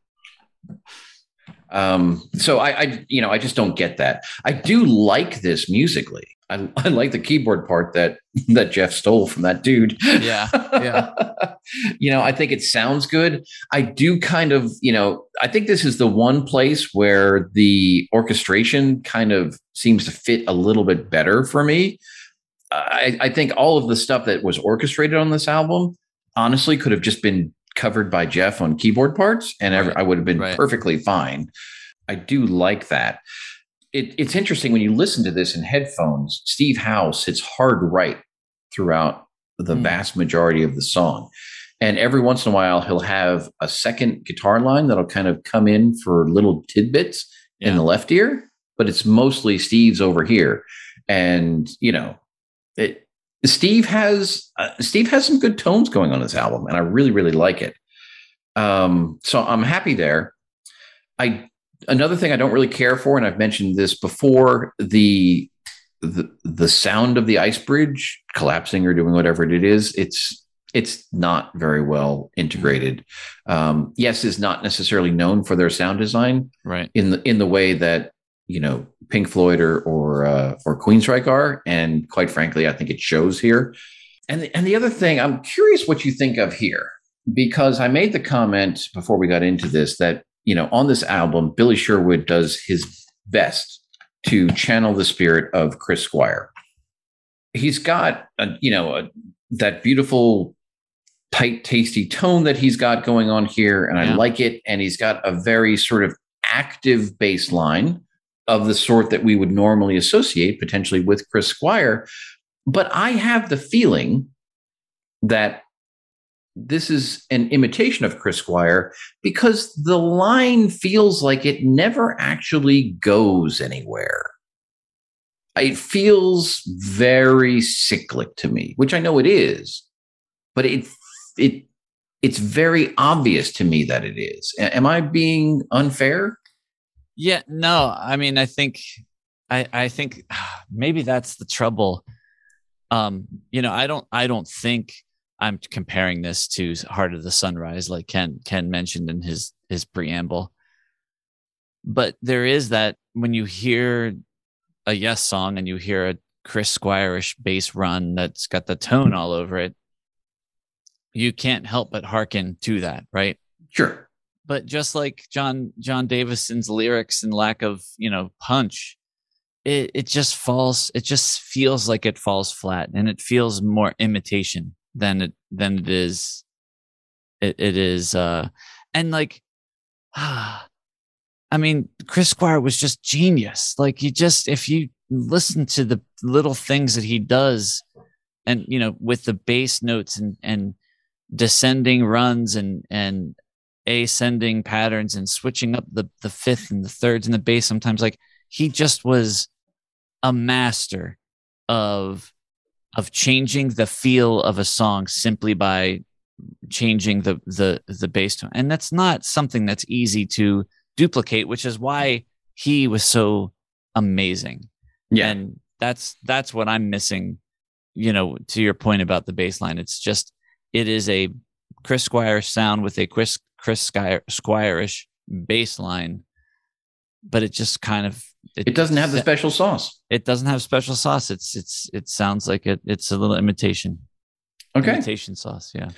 Um, so I, I, you know, I just don't get that. I do like this musically. I, I like the keyboard part that that Geoff stole from that dude. Yeah, yeah. you know, I think it sounds good. I do kind of, you know, I think this is the one place where the orchestration kind of seems to fit a little bit better for me. I, I think all of the stuff that was orchestrated on this album honestly could have just been covered by Geoff on keyboard parts, and Right. I would have been Right. perfectly fine. I do like that. It, it's interesting when you listen to this in headphones. Steve Howe hits hard right throughout the Hmm. vast majority of the song, and every once in a while he'll have a second guitar line that'll kind of come in for little tidbits in the left ear, but it's mostly Steve's over here, and you know it. Steve has uh, Steve has some good tones going on this album, and I really really like it. Um, so I'm happy there. I another thing I don't really care for, and I've mentioned this before the the the sound of the ice bridge collapsing or doing whatever it is. It's it's not very well integrated. Um, yes, is not necessarily known for their sound design right. in the in the way that you know Pink Floyd or or uh, or Queensryche are, and quite frankly, I think it shows here. And the, and the other thing, I'm curious what you think of here because I made the comment before we got into this that you know on this album, Billy Sherwood does his best to channel the spirit of Chris Squire. He's got a, you know a, that beautiful tight tasty tone that he's got going on here and Yeah. I like it and he's got a very sort of active bass line of the sort that we would normally associate potentially with Chris Squire but I have the feeling that this is an imitation of Chris Squire because the line feels like it never actually goes anywhere. It feels very cyclic to me, which I know it is, but it it it's very obvious to me that it is. Am I being unfair? Yeah, no, I mean, I think, I, I think maybe that's the trouble. Um, you know, I don't, I don't think I'm comparing this to Heart of the Sunrise, like Ken Ken mentioned in his his preamble. But there is that when you hear a Yes song and you hear a Chris Squire-ish bass run that's got the tone all over it, you can't help but hearken to that, right? Sure. But just like Jon Jon Davison's lyrics and lack of you know punch, it it just falls. It just feels like it falls flat, and it feels more imitation than it than it is. It it is, uh, and like, ah, I mean, Chris Squire was just genius. Like you just if you listen to the little things that he does, and you know with the bass notes and and descending runs and and ascending patterns and switching up the the fifth and the thirds and the bass sometimes. Like he just was a master of of changing the feel of a song simply by changing the the the bass tone. And that's not something that's easy to duplicate which is why he was so amazing. Yeah. and that's that's what i'm missing you know to your point about the bass line. It's just it is a chris squire sound with a chris chris Squire, squire-ish bass line but it just kind of it doesn't have the special sauce. it doesn't have special sauce it's it's it sounds like it it's a little imitation Okay. imitation sauce yeah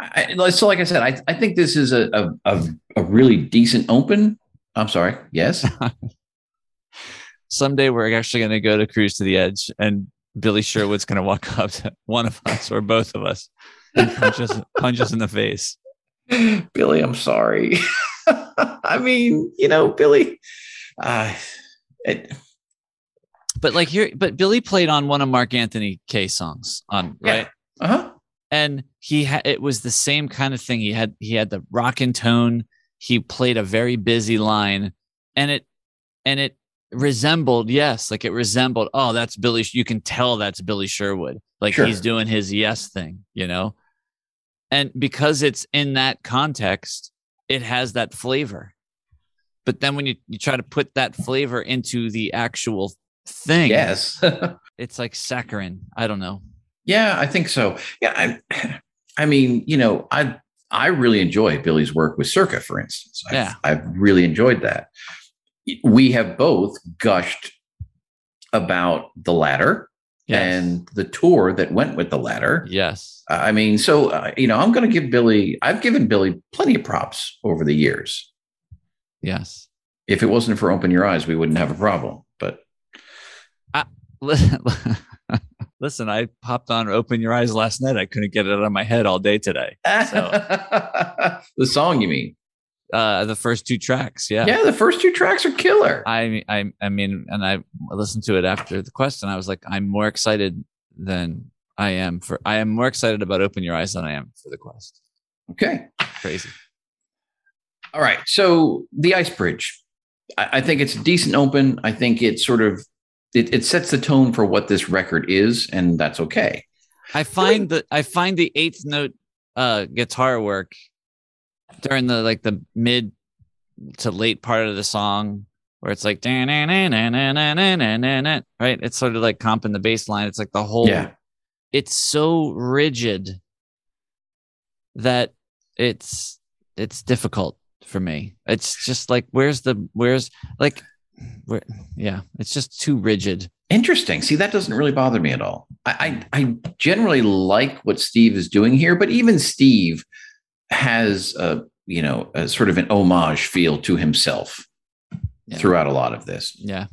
I- so like I said, I, I think this is a, a, a, a really decent open. I'm sorry. Yes. someday we're actually going to go to cruise to the edge and billy sherwood's going to walk up to one of us or both of us and punch us punch us in the face Billy, I'm sorry. I mean, you know, Billy, uh, it, but like here but billy played on one of mark anthony k songs on Yeah. right uh-huh. and he had it was the same kind of thing he had he had the rock and tone he played a very busy line and it and it resembled yes like it resembled oh that's billy you can tell that's billy sherwood like Sure. he's doing his yes thing you know and because it's in that context it has that flavor but then when you, you try to put that flavor into the actual thing, Yes. it's like saccharin. I don't know. yeah, I think so. Yeah, I, I mean, you know, I I really enjoy Billy's work with Circa, for instance. I've, Yeah. I've really enjoyed that. We have both gushed about the ladder Yes. and the tour that went with the ladder. yes. I mean, so uh, you know, I'm going to give Billy. I've given Billy plenty of props over the years. Yes. If it wasn't for Open Your Eyes, we wouldn't have a problem. But Listen, listen, I popped on Open Your Eyes last night. I couldn't get it out of my head all day today. the song, you mean? Uh, the first two tracks. Yeah. Yeah, the first two tracks are killer. I, I, I mean, and I listened to it after the quest, and I was like, I'm more excited than I am for. I am more excited about Open Your Eyes than I am for the quest. Okay. Crazy. All right. So the Ice Bridge, I, I think it's a decent open. I think it sort of it, it sets the tone for what this record is, and that's okay. I find that I find the eighth note uh guitar work during the like the mid to late part of the song where it's like right it's sort of like comping the bass line it's like the whole Yeah. it's so rigid that it's it's difficult for me it's just like where's the where's like where yeah it's just too rigid Interesting. See, that doesn't really bother me at all. I, I, I generally like what Steve is doing here, but even Steve has a you know a sort of an homage feel to himself Yeah. throughout a lot of this. yeah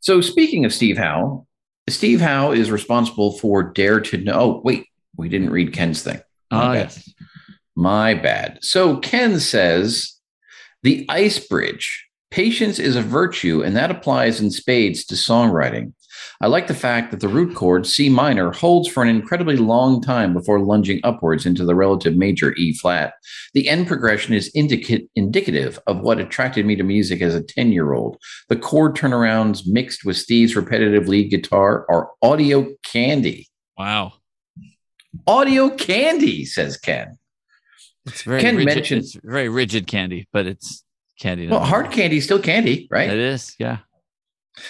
So speaking of Steve Howe, Steve Howe is responsible for Dare to Know. Oh, wait, we didn't read Ken's thing. My oh bad. yes My bad. So Ken says the ice bridge. Patience is a virtue, and that applies in spades to songwriting. I like the fact that the root chord, C minor, holds for an incredibly long time before lunging upwards into the relative major E flat. The end progression is indica- indicative of what attracted me to music as a 10 year old. The chord turnarounds mixed with Steve's repetitive lead guitar are audio candy. wow Audio candy, says Ken. It's very Ken rigid. mentioned- it's very rigid candy, but it's candy. Well, hard candy is still candy, right? It is, yeah.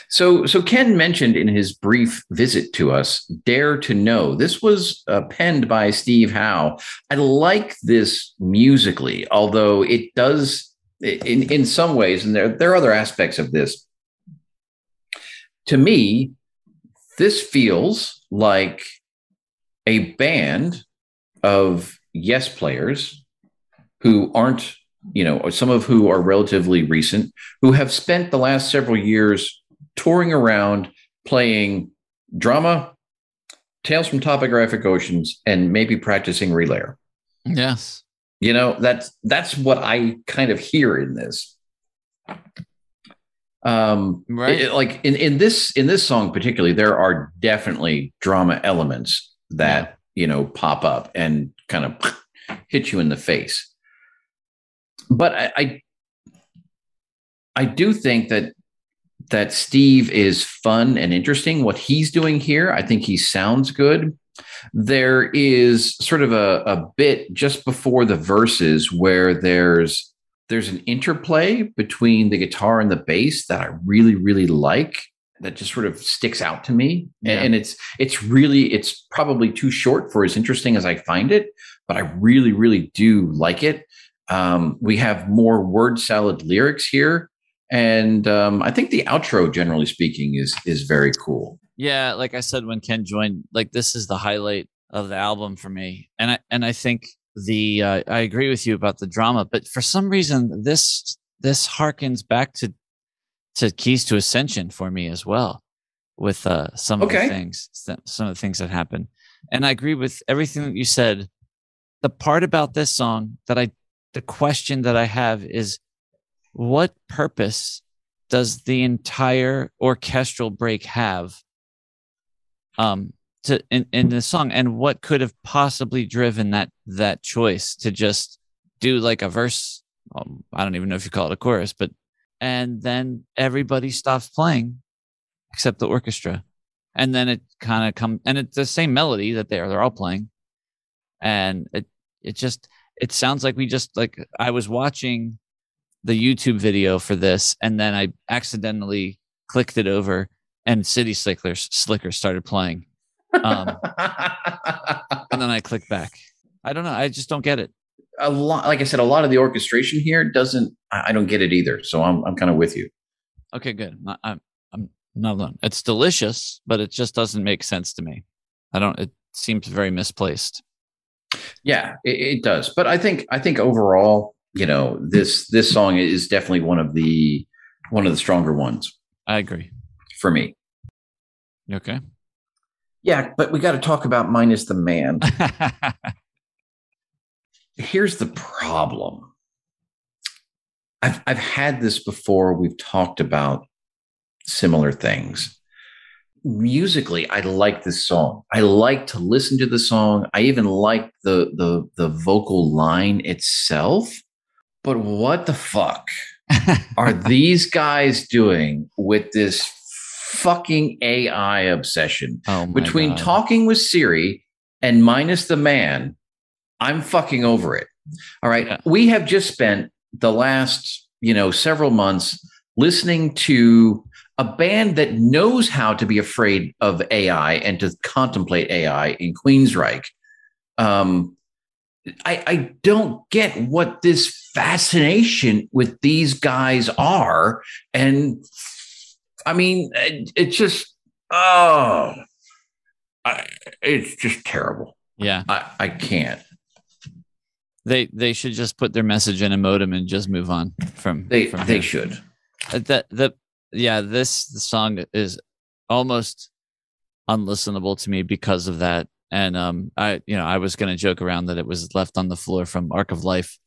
So, so Ken mentioned in his brief visit to us, "Dare to Know." This was uh, penned by Steve Howe. I like this musically, although it does, in in some ways, and there there are other aspects of this. To me, this feels like a band of yes players who aren't, you know, some of who are relatively recent, who have spent the last several years touring around playing drama, Tales from Topographic Oceans, and maybe practicing relayer. Yes. You know, that's that's what I kind of hear in this. Um, Right. it- like in, in this in this song particularly, there are definitely drama elements that you know pop up and kind of hit you in the face. But I, I I do think that that Steve is fun and interesting. What he's doing here, I think he sounds good. There is sort of a, a bit just before the verses where there's there's an interplay between the guitar and the bass that I really, really like. That just sort of sticks out to me. Yeah. And it's it's really it's probably too short for as interesting as I find it, but I really, really do like it. Um, we have more word salad lyrics here and um, I think the outro, generally speaking, is is very cool. Yeah, like I said when Ken joined, like this is the highlight of the album for me. And I and I think the uh, I agree with you about the drama, but for some reason this this harkens back to to Keys to Ascension for me as well with uh some of Okay. the things some of the things that happen. And I agree with everything that you said. The part about this song that I the question that I have is what purpose does the entire orchestral break have um to in, in the song? And what could have possibly driven that that choice to just do like a verse? Um, i don't even know if you call it a chorus but and then everybody stops playing except the orchestra. And then it kind of come and it's the same melody that they're they're all playing. And it it just it sounds like we just like i was watching the YouTube video for this, and then I accidentally clicked it over, and City Slickers Slickers started playing, um, and then I clicked back. I don't know. I just don't get it. a lot, like I said, a lot of the orchestration here doesn't. I I don't get it either. So I'm I'm kind of with you. Okay, good. I'm I'm not alone. It's delicious, but it just doesn't make sense to me. I don't. It seems very misplaced. Yeah, it, it does. But I think I think overall, you know, this this song is definitely one of the one of the stronger ones I agree. for me. Okay. Yeah, but we got to talk about minus the man. Here's the problem. I've I've had this before. We've talked about similar things. Musically, I like this song. I like to listen to the song. I even like the the the vocal line itself. But what the fuck are these guys doing with this fucking AI obsession? oh between God. talking with Siri and minus the man, I'm fucking over it. All right. Yeah. We have just spent the last, you know, several months listening to a band that knows how to be afraid of AI and to contemplate AI in Queensryche. Um, I, I don't get what this fascination with these guys are. And I mean, it, it just, oh, I, it's just terrible. Yeah, I, I can't. they they should just put their message in a modem and just move on from. They from they here. should. Uh, that the yeah this the song is almost unlistenable to me because of that and um i you know i was going to joke around that it was left on the floor from arc of life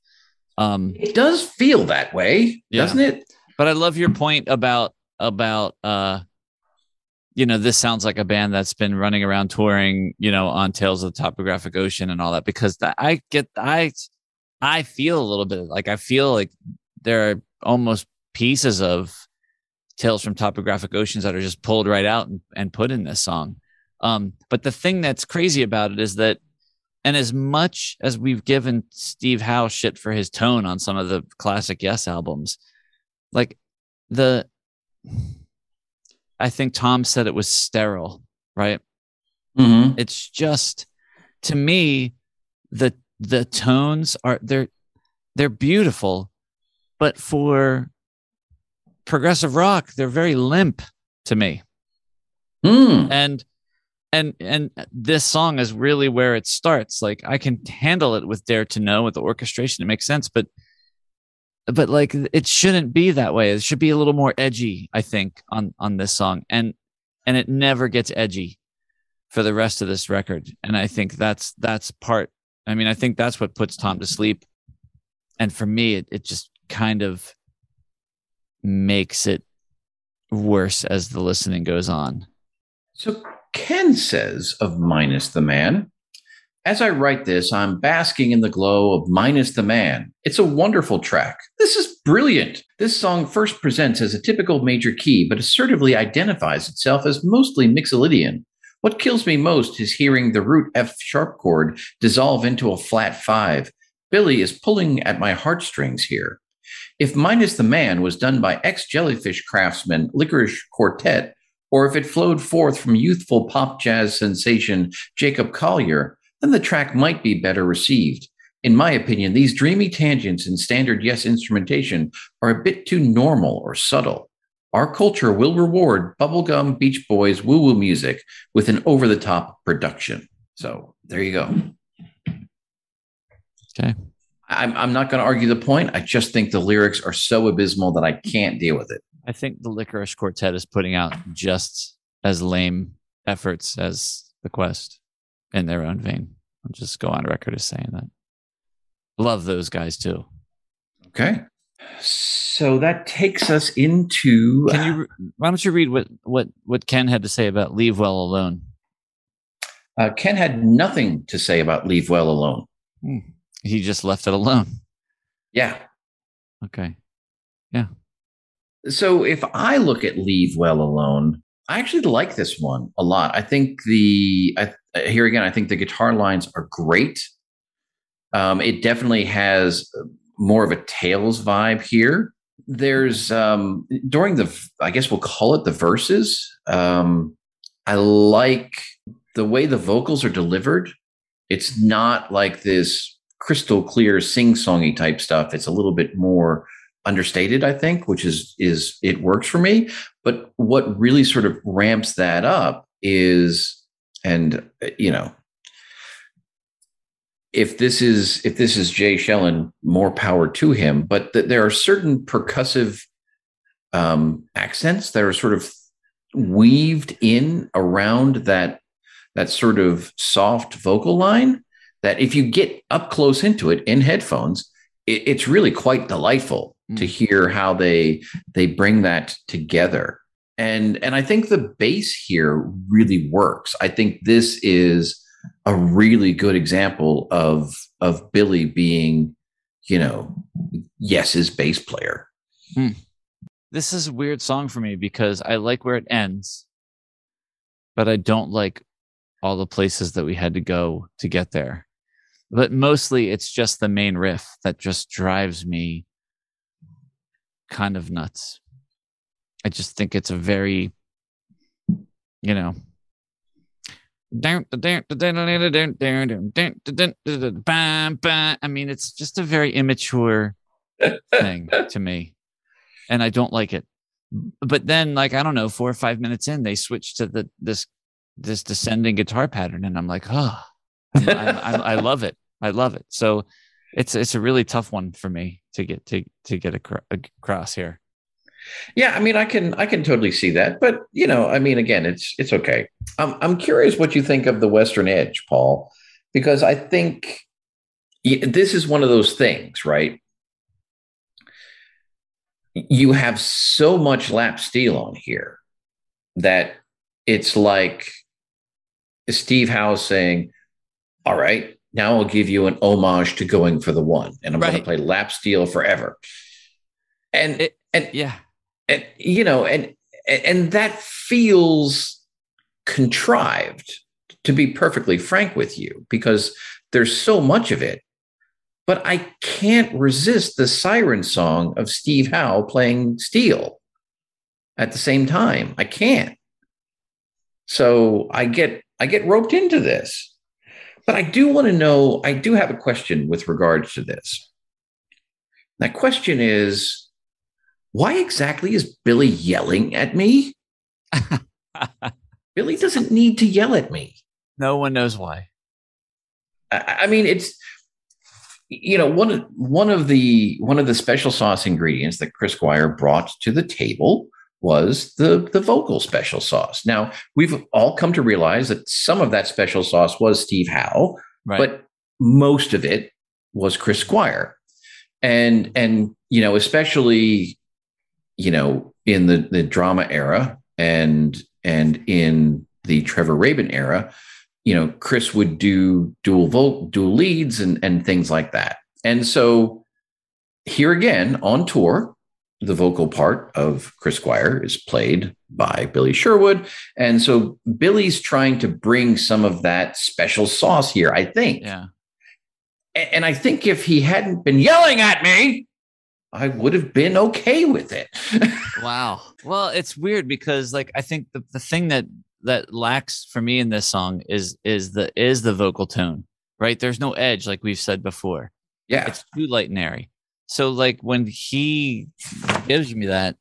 um It does feel that way, Yeah. doesn't it? but i love your point about about uh you know this sounds like a band that's been running around touring you know on tales of the topographic ocean and all that because i get i i feel a little bit like i feel like there are almost pieces of tales from topographic oceans that are just pulled right out and, and put in this song um but the thing that's crazy about it is that and as much as we've given steve howe shit for his tone on some of the classic yes albums like the i think tom said it was sterile right Mm-hmm. it's just to me the the tones are they're they're beautiful but for progressive rock they're very limp to me Mm. and and and this song is really where it starts. Like i can handle it with dare to know with the orchestration it makes sense but but like it shouldn't be that way. It should be a little more edgy i think on on this song. And and it never gets edgy for the rest of this record. And i think that's that's part i mean i think that's what puts tom to sleep. And for me it, it just kind of makes it worse as the listening goes on. So Ken says of Minus the Man, as I write this, I'm basking in the glow of Minus the Man. It's a wonderful track. This is brilliant. This song first presents as a typical major key, but assertively identifies itself as mostly Mixolydian. What kills me most is hearing the root F sharp chord dissolve into a flat five. Billy is pulling at my heartstrings here. If Minus the Man was done by ex jellyfish craftsman Lickerish Quartet, or if it flowed forth from youthful pop jazz sensation Jacob Collier, then the track might be better received. In my opinion, these dreamy tangents in standard yes instrumentation are a bit too normal or subtle. Our culture will reward bubblegum Beach Boys woo woo music with an over the top production. So there you go. Okay. I'm, I'm not going to argue the point. I just think the lyrics are so abysmal that I can't deal with it. I think the Lickerish Quartet is putting out just as lame efforts as the Quest in their own vein. I'll just go on record as saying that. Love those guys too. Okay. So that takes us into. Can you? Why don't you read what what what Ken had to say about "Leave Well Alone"? Uh, Ken had nothing to say about Leave Well Alone. He just left it alone. Yeah. Okay. So if I look at Leave Well Alone, I actually like this one a lot. I think the I, here again, I think the guitar lines are great. Um, it definitely has more of a Tales vibe here. There's um, during the, I guess we'll call it the verses. Um, I like the way the vocals are delivered. It's not like this crystal clear sing-songy type stuff. It's a little bit more understated, I think, which is is it works for me. But what really sort of ramps that up is, and you know, if this is if this is Jay Schellen, more power to him. But th- there are certain percussive um, accents that are sort of weaved in around that that sort of soft vocal line that if you get up close into it in headphones, it, it's really quite delightful mm. to hear how they they bring that together. And and I think the bass here really works. I think this is a really good example of of Billy being, you know, yes, his bass player. Hmm. This is a weird song for me because I like where it ends, but I don't like all the places that we had to go to get there. But mostly it's just the main riff that just drives me kind of nuts. I just think it's a very, you know, I mean, it's just a very immature thing to me, and I don't like it. But then, like I don't know, four or five minutes in, they switch to the this this descending guitar pattern, and I'm like, oh, I, I, I love it. I love it. So it's it's a really tough one for me to get to to get across here. Yeah, I mean, I can I can totally see that, but you know, I mean, again, it's it's okay. I'm I'm curious what you think of the Western Edge, Paul, because I think this is one of those things, right? You have so much lap steel on here that it's like Steve Howe saying, "All right, now I'll give you an homage to going for the one, and I'm right. going to play lap steel forever." And it, and yeah, and you know and and that feels contrived to be perfectly frank with you because there's so much of it but i can't resist the siren song of steve howe playing steel at the same time i can't so i get i get roped into this but i do want to know i do have a question with regards to this that question is why exactly is Billy yelling at me? Billy doesn't need to yell at me. No one knows why. I, I mean, it's you know one of one of the one of the special sauce ingredients that Chris Squire brought to the table was the the vocal special sauce. Now we've all come to realize that some of that special sauce was Steve Howe, right. but most of it was Chris Squire, and and you know especially you know, in the the drama era and and in the Trevor Rabin era, you know, Chris would do dual vote, dual leads and and things like that. And so here again on tour, the vocal part of Chris Squire is played by Billy Sherwood. And so Billy's trying to bring some of that special sauce here, I think. Yeah. And I think if he hadn't been yelling at me, I would have been okay with it. wow. Well, it's weird because like I think the, the thing that that lacks for me in this song is is the is the vocal tone, right? There's no edge like we've said before. Yeah. It's too light and airy. So like when he gives me that,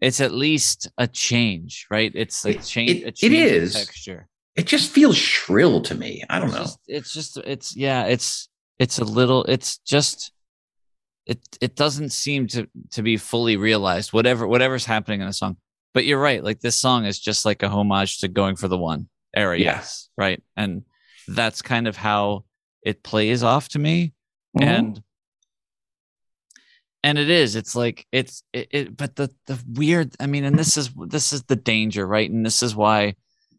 it's at least a change, right? It's like change, it, change it is texture. It just feels shrill to me. I don't it's know. Just, it's just it's yeah, it's it's a little it's just it it doesn't seem to to be fully realized whatever whatever's happening in the song but you're right like this song is just like a homage to going for the one era yeah. yes right and that's kind of how it plays off to me mm-hmm. and and it is it's like it's it, it but the the weird i mean and this is this is the danger right? And this is why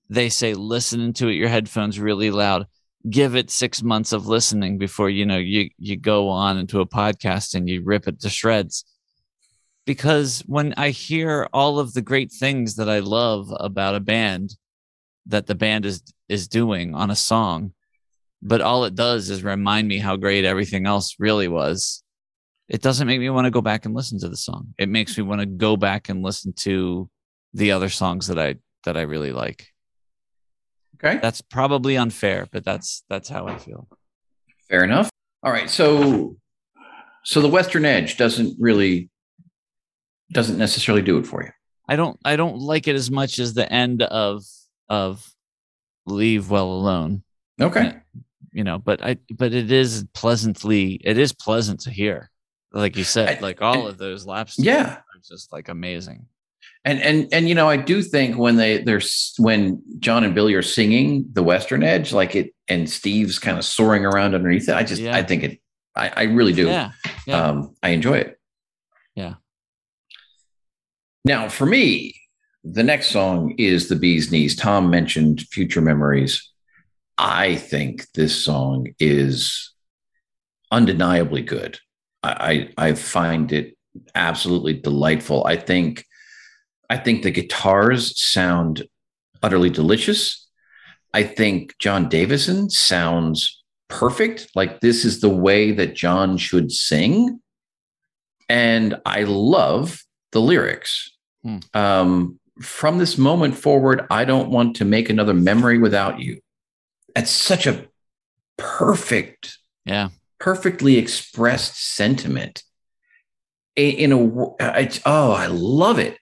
they say listen to it your headphones really loud. Give it six months of listening before you know you you go on into a podcast and you rip it to shreds. Because when i hear all of the great things that i love about a band that the band is is doing on a song but all it does is remind me how great everything else really was it doesn't make me want to go back and listen to the song. It makes me want to go back and listen to the other songs that I that I really like. Okay. That's probably unfair, but that's that's how I feel. Fair enough. All right. So so the Western Edge doesn't really doesn't necessarily do it for you. I don't I don't like it as much as the end of of Leave Well Alone. Okay. You know, but I but it is pleasantly it is pleasant to hear. Like you said, I- like all and- of those laps Yeah. are just like amazing. And and and you know, I do think when they there's when Jon and Billy are singing the Western Edge, like it, and Steve's kind of soaring around underneath it. I just Yeah. I think it. I, I really do. Yeah. Yeah. Um, I enjoy it. Yeah. Now, for me, the next song is the Bee's Knees. Tom mentioned Future Memories. I think this song is undeniably good. I, I find it absolutely delightful. I think I think the guitars sound utterly delicious. I think Jon Davison sounds perfect. Like this is the way that John should sing. And I love the lyrics. Hmm. Um, from this moment forward, I don't want to make another memory without you. It's such a perfect Yeah. Perfectly expressed sentiment in, a it's, oh i love it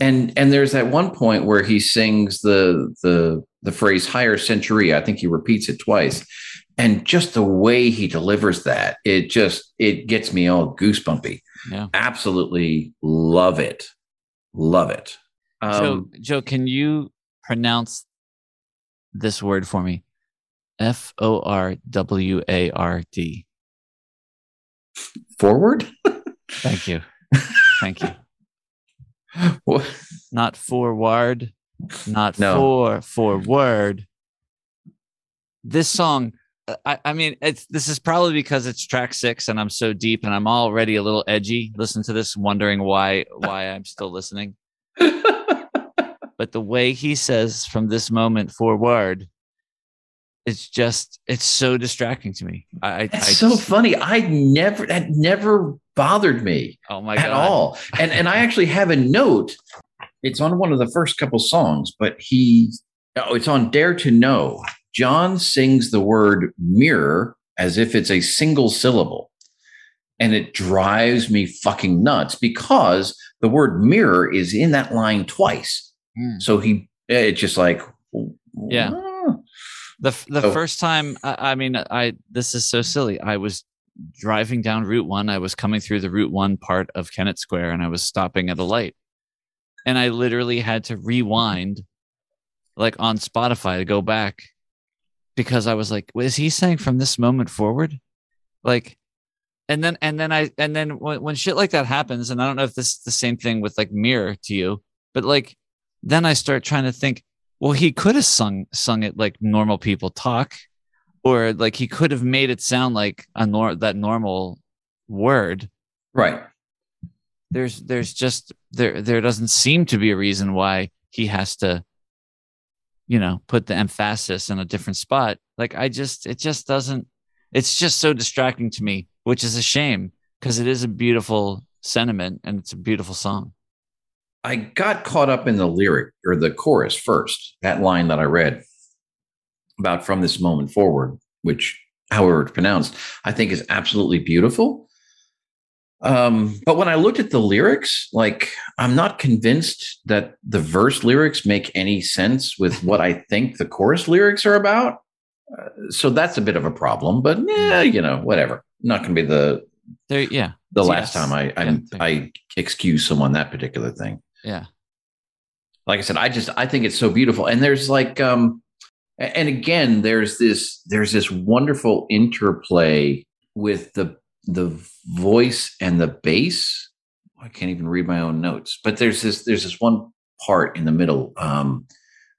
and and there's that one point where he sings the the the phrase higher century i think he repeats it twice and just the way he delivers that it just it gets me all goosebumpy Yeah. absolutely love it love it um, Joe, Joe, can you pronounce this word for me? F O R W A R D. forward Thank you. Thank you. What? Not forward, not No. for forward. This song, I, I mean, it's this is probably because it's track six and I'm so deep and I'm already a little edgy. Listen to this, wondering why why I'm still listening. But the way he says from this moment forward, it's just it's so distracting to me. I, It's I so just- funny. I never that never bothered me Oh my god. at all. And and I actually have a note. It's on one of the first couple songs, but he oh, it's on Dare to Know. Jon sings the word mirror as if it's a single syllable. And it drives me fucking nuts because the word mirror is in that line twice. Mm. So he it's just like Yeah. The the So- first time, I, I mean, I this is so silly. I was driving down Route One. I was coming through the Route One part of Kennett Square, and I was stopping at a light, and I literally had to rewind, like on Spotify, to go back, because I was like, "Is he saying from this moment forward?" Like, and then and then I and then when when shit like that happens, and I don't know if this is the same thing with like Mirror to you, but like, then I start trying to think well he could have sung sung it like normal people talk or like he could have made it sound like a nor- that normal word. Right. there's there's just there there doesn't seem to be a reason why he has to you know put the emphasis in a different spot. Like i just it just doesn't it's just so distracting to me which is a shame because it is a beautiful sentiment and it's a beautiful song I got caught up in the lyric or the chorus first, that line that I read about from this moment forward, which, however it's pronounced, I think is absolutely beautiful. Um, but when I looked at the lyrics, like I'm not convinced that the verse lyrics make any sense with what I think the chorus lyrics are about. Uh, so that's a bit of a problem, but yeah, you know, whatever. Not going to be the there yeah the Yes. last time I I, Yeah. I excuse someone that particular thing yeah like I said, I just I think it's so beautiful. And there's like um and again, there's this there's this wonderful interplay with the the voice and the bass. I can't even read my own notes, but there's this there's this one part in the middle um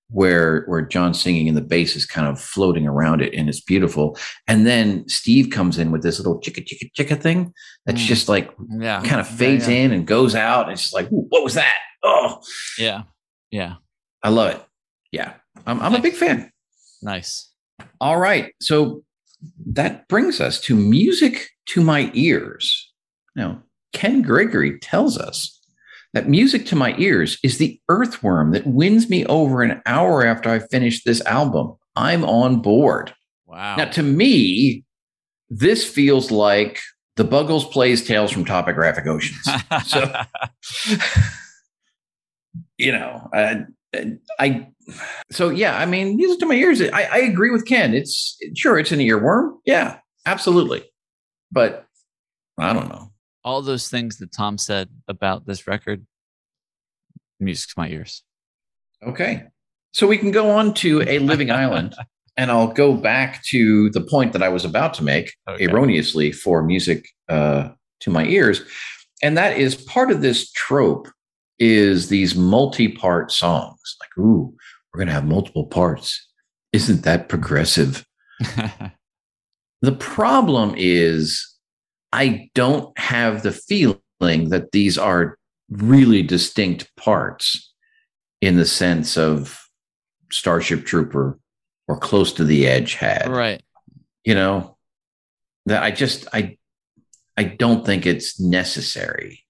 where where Jon's singing and the bass is kind of floating around it and it's beautiful. And then Steve comes in with this little chicka chicka chicka thing that's Mm. just like yeah kind of fades yeah. in and goes out. And it's just like, what was that? Oh, yeah yeah I love it. Yeah, I'm, I'm a big fan. nice All right. So that brings us to music to my ears. Now, Ken Gregory tells us that music to my ears is the earthworm that wins me over an hour after I finish this album. I'm on board. Wow. Now, to me, this feels like the Buggles plays Tales from Topographic Oceans. so, you know, I, I, so yeah, I mean, music to my ears. I, I agree with Ken. It's sure it's an earworm. Yeah, absolutely. But I don't know all those things that Tom said about this record, music to my ears. Okay. So we can go on to A Living Island, and I'll go back to the point that I was about to make okay. erroneously for music uh, to my ears. And that is part of this trope is these multi-part songs. Like, ooh, we're gonna have multiple parts. Isn't that progressive? the problem is I don't have the feeling that these are really distinct parts in the sense of Starship Trooper or Close to the Edge had. Right. You know, that I just I I don't think it's necessary.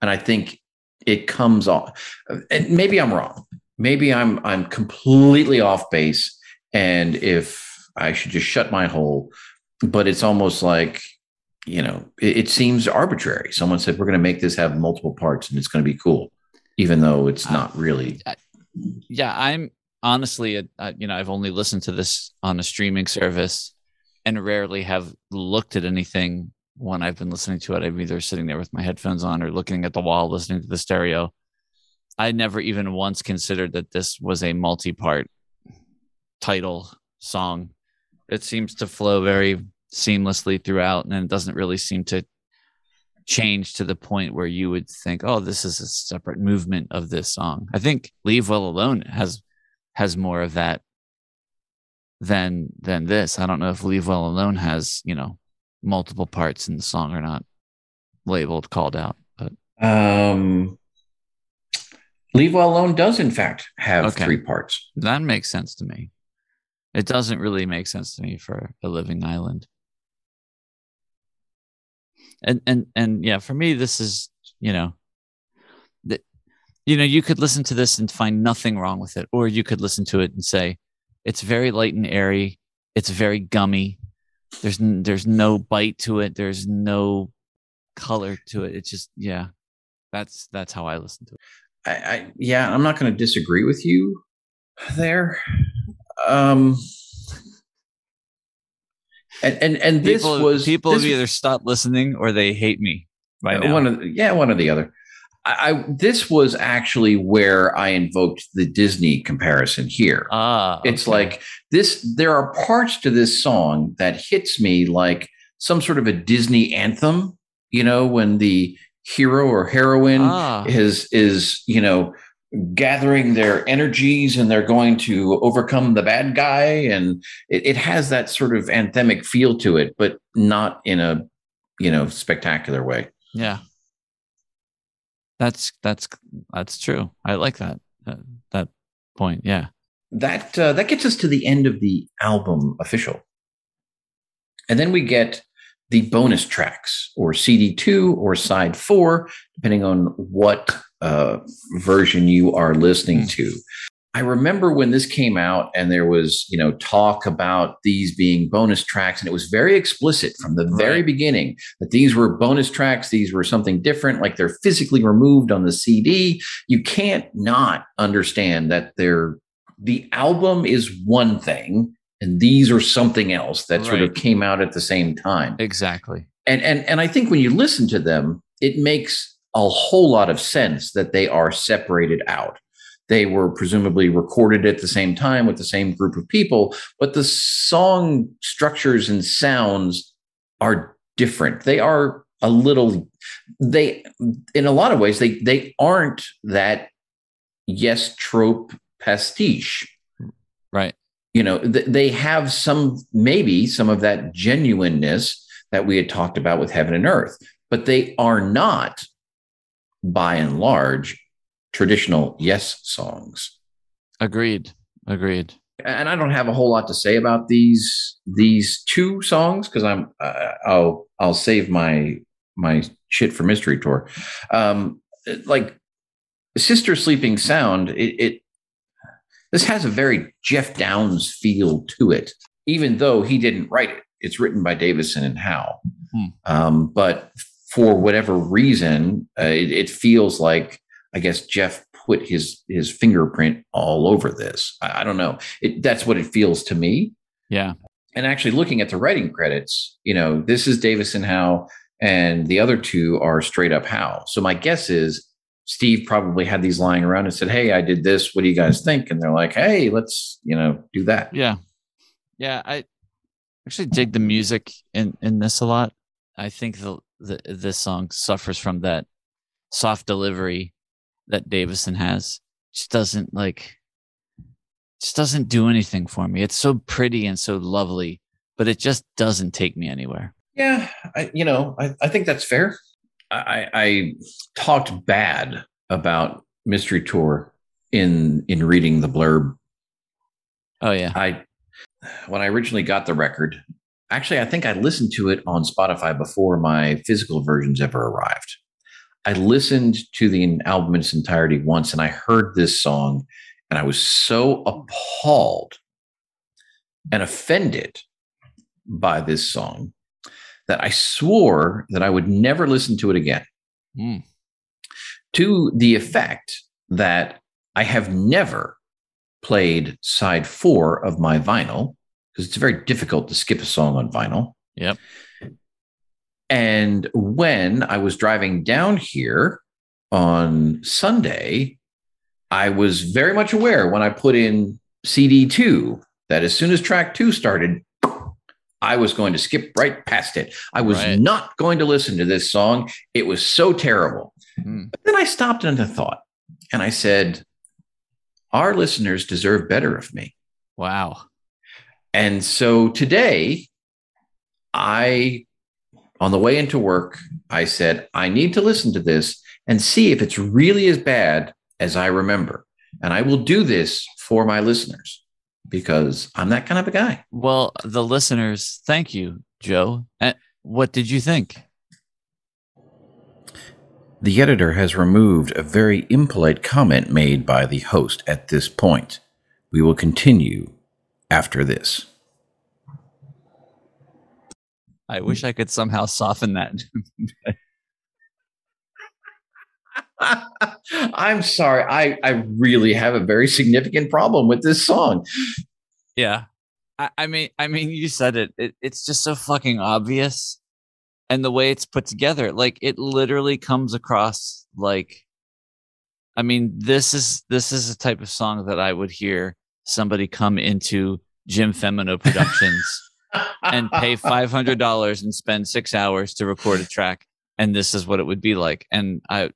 And I think it comes off and maybe I'm wrong. Maybe I'm I'm completely off base and if I should just shut my hole, but it's almost like you know, it, it seems arbitrary. Someone said we're going to make this have multiple parts and it's going to be cool, even though it's not really. yeah, I'm honestly, uh, you know, I've only listened to this on a streaming service and rarely have looked at anything when I've been listening to it. I'm either sitting there with my headphones on or looking at the wall, listening to the stereo. I never even once considered that this was a multi part title song. It seems to flow very seamlessly throughout, and it doesn't really seem to change to the point where you would think, "Oh, this is a separate movement of this song." I think "Leave Well Alone" has has more of that than than this. I don't know if "Leave Well Alone" has you know multiple parts in the song or not labeled called out, but um. Leave Well Alone does, in fact, have okay. three parts. That makes sense to me. It doesn't really make sense to me for a living island and and and yeah for me this is you know that you know you could listen to this and find nothing wrong with it or you could listen to it and say it's very light and airy. It's very gummy. There's there's no bite to it. There's no color to it. It's just yeah that's that's how i listen to it. I, I yeah i'm not going to disagree with you there. Um and and, and this people, was people this, have either stopped listening or they hate me by now. One of the, yeah, one or the other. I, I, this was actually where I invoked the Disney comparison here. Ah, okay. it's like this. There are parts to this song that hits me like some sort of a Disney anthem. You know, when the hero or heroine ah. is is you know gathering their energies and they're going to overcome the bad guy. And it, it, has that sort of anthemic feel to it but not in a you know spectacular way. Yeah. That's that's that's true. I like that that, that point. Yeah. That uh, that gets us to the end of the album official. And then we get the bonus tracks or cd2 or side 4 depending on what uh, version you are listening to. I remember when this came out and there was, you know, talk about these being bonus tracks, and it was very explicit from the right. very beginning that these were bonus tracks. These were something different, like they're physically removed on the CD. You can't not understand that they're the album is one thing and these are something else that right. sort of came out at the same time. Exactly. And and and I think when you listen to them, it makes a whole lot of sense that they are separated out. They were presumably recorded at the same time with the same group of people, but the song structures and sounds are different. They are a little they in a lot of ways they they aren't that yes trope pastiche. Right. You know, th- they have some maybe some of that genuineness that we had talked about with heaven and earth, but they are not by and large, traditional yes songs. Agreed. Agreed. And I don't have a whole lot to say about these these two songs because I'm uh, I'll I'll save my my shit for Mystery Tour. Um, like Sister Sleeping Soul, it, it this has a very Geoff Downes feel to it, even though he didn't write it. It's written by Davison and Howe. Hmm. Um, but for whatever reason, uh, it, it feels like I guess Geoff put his his fingerprint all over this. I, I don't know. It, that's what it feels to me. Yeah. And actually, looking at the writing credits, you know, this is Davison Howe, and the other two are straight up Howe. So my guess is Steve probably had these lying around and said, "Hey, I did this. What do you guys think?" And they're like, "Hey, let's you know do that." Yeah. Yeah. I actually dig the music in, in this a lot. I think the, the this song suffers from that soft delivery that Davison has. Just doesn't like just doesn't do anything for me. It's so pretty and so lovely, but it just doesn't take me anywhere. Yeah, I, you know, I, I think that's fair. I, I talked bad about Mystery Tour in in reading the blurb. Oh yeah. I when I originally got the record, actually, I think I listened to it on Spotify before my physical versions ever arrived. I listened to the album in its entirety once, and I heard this song, and I was so appalled and offended by this song that I swore that I would never listen to it again. Mm. To the effect that I have never played side four of my vinyl because it's very difficult to skip a song on vinyl. Yep. And when I was driving down here on Sunday, I was very much aware when I put in CD2 that as soon as track two started, I was going to skip right past it. I was Right. not going to listen to this song. It was so terrible. Mm. But then I stopped and I thought, and I said, Our listeners deserve better of me. Wow. And so today, I, on the way into work, I said, I need to listen to this and see if it's really as bad as I remember. And I will do this for my listeners because I'm that kind of a guy. Well, the listeners, thank you, Joe. Uh, what did you think? The editor has removed a very impolite comment made by the host at this point. We will continue after this. I wish I could somehow soften that. I'm sorry. I, I really have a very significant problem with this song. yeah. I, I mean, I mean, you said it. it. It's just so fucking obvious, and the way it's put together, like it literally comes across like. I mean, this is this is a type of song that I would hear somebody come into Jim Femino Productions and pay five hundred dollars and spend six hours to record a track, and this is what it would be like. And I,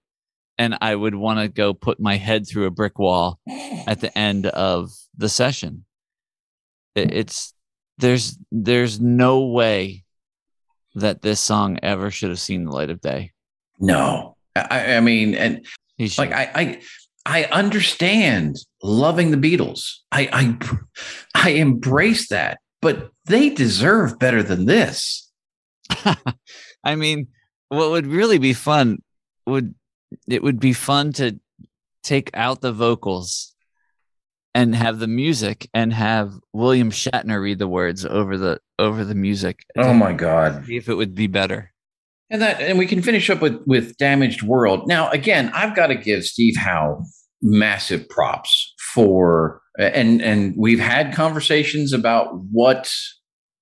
and I would want to go put my head through a brick wall at the end of the session. It, it's there's there's no way that this song ever should have seen the light of day. No, I, I mean, and like I, I, I understand loving the Beatles. I, I, I embrace that, but they deserve better than this. I mean, what would really be fun would it would be fun to take out the vocals and have the music and have William Shatner read the words over the over the music. Oh my god! See if it would be better. And that, and we can finish up with with damaged world. Now, again, I've got to give Steve Howe massive props for, and and we've had conversations about what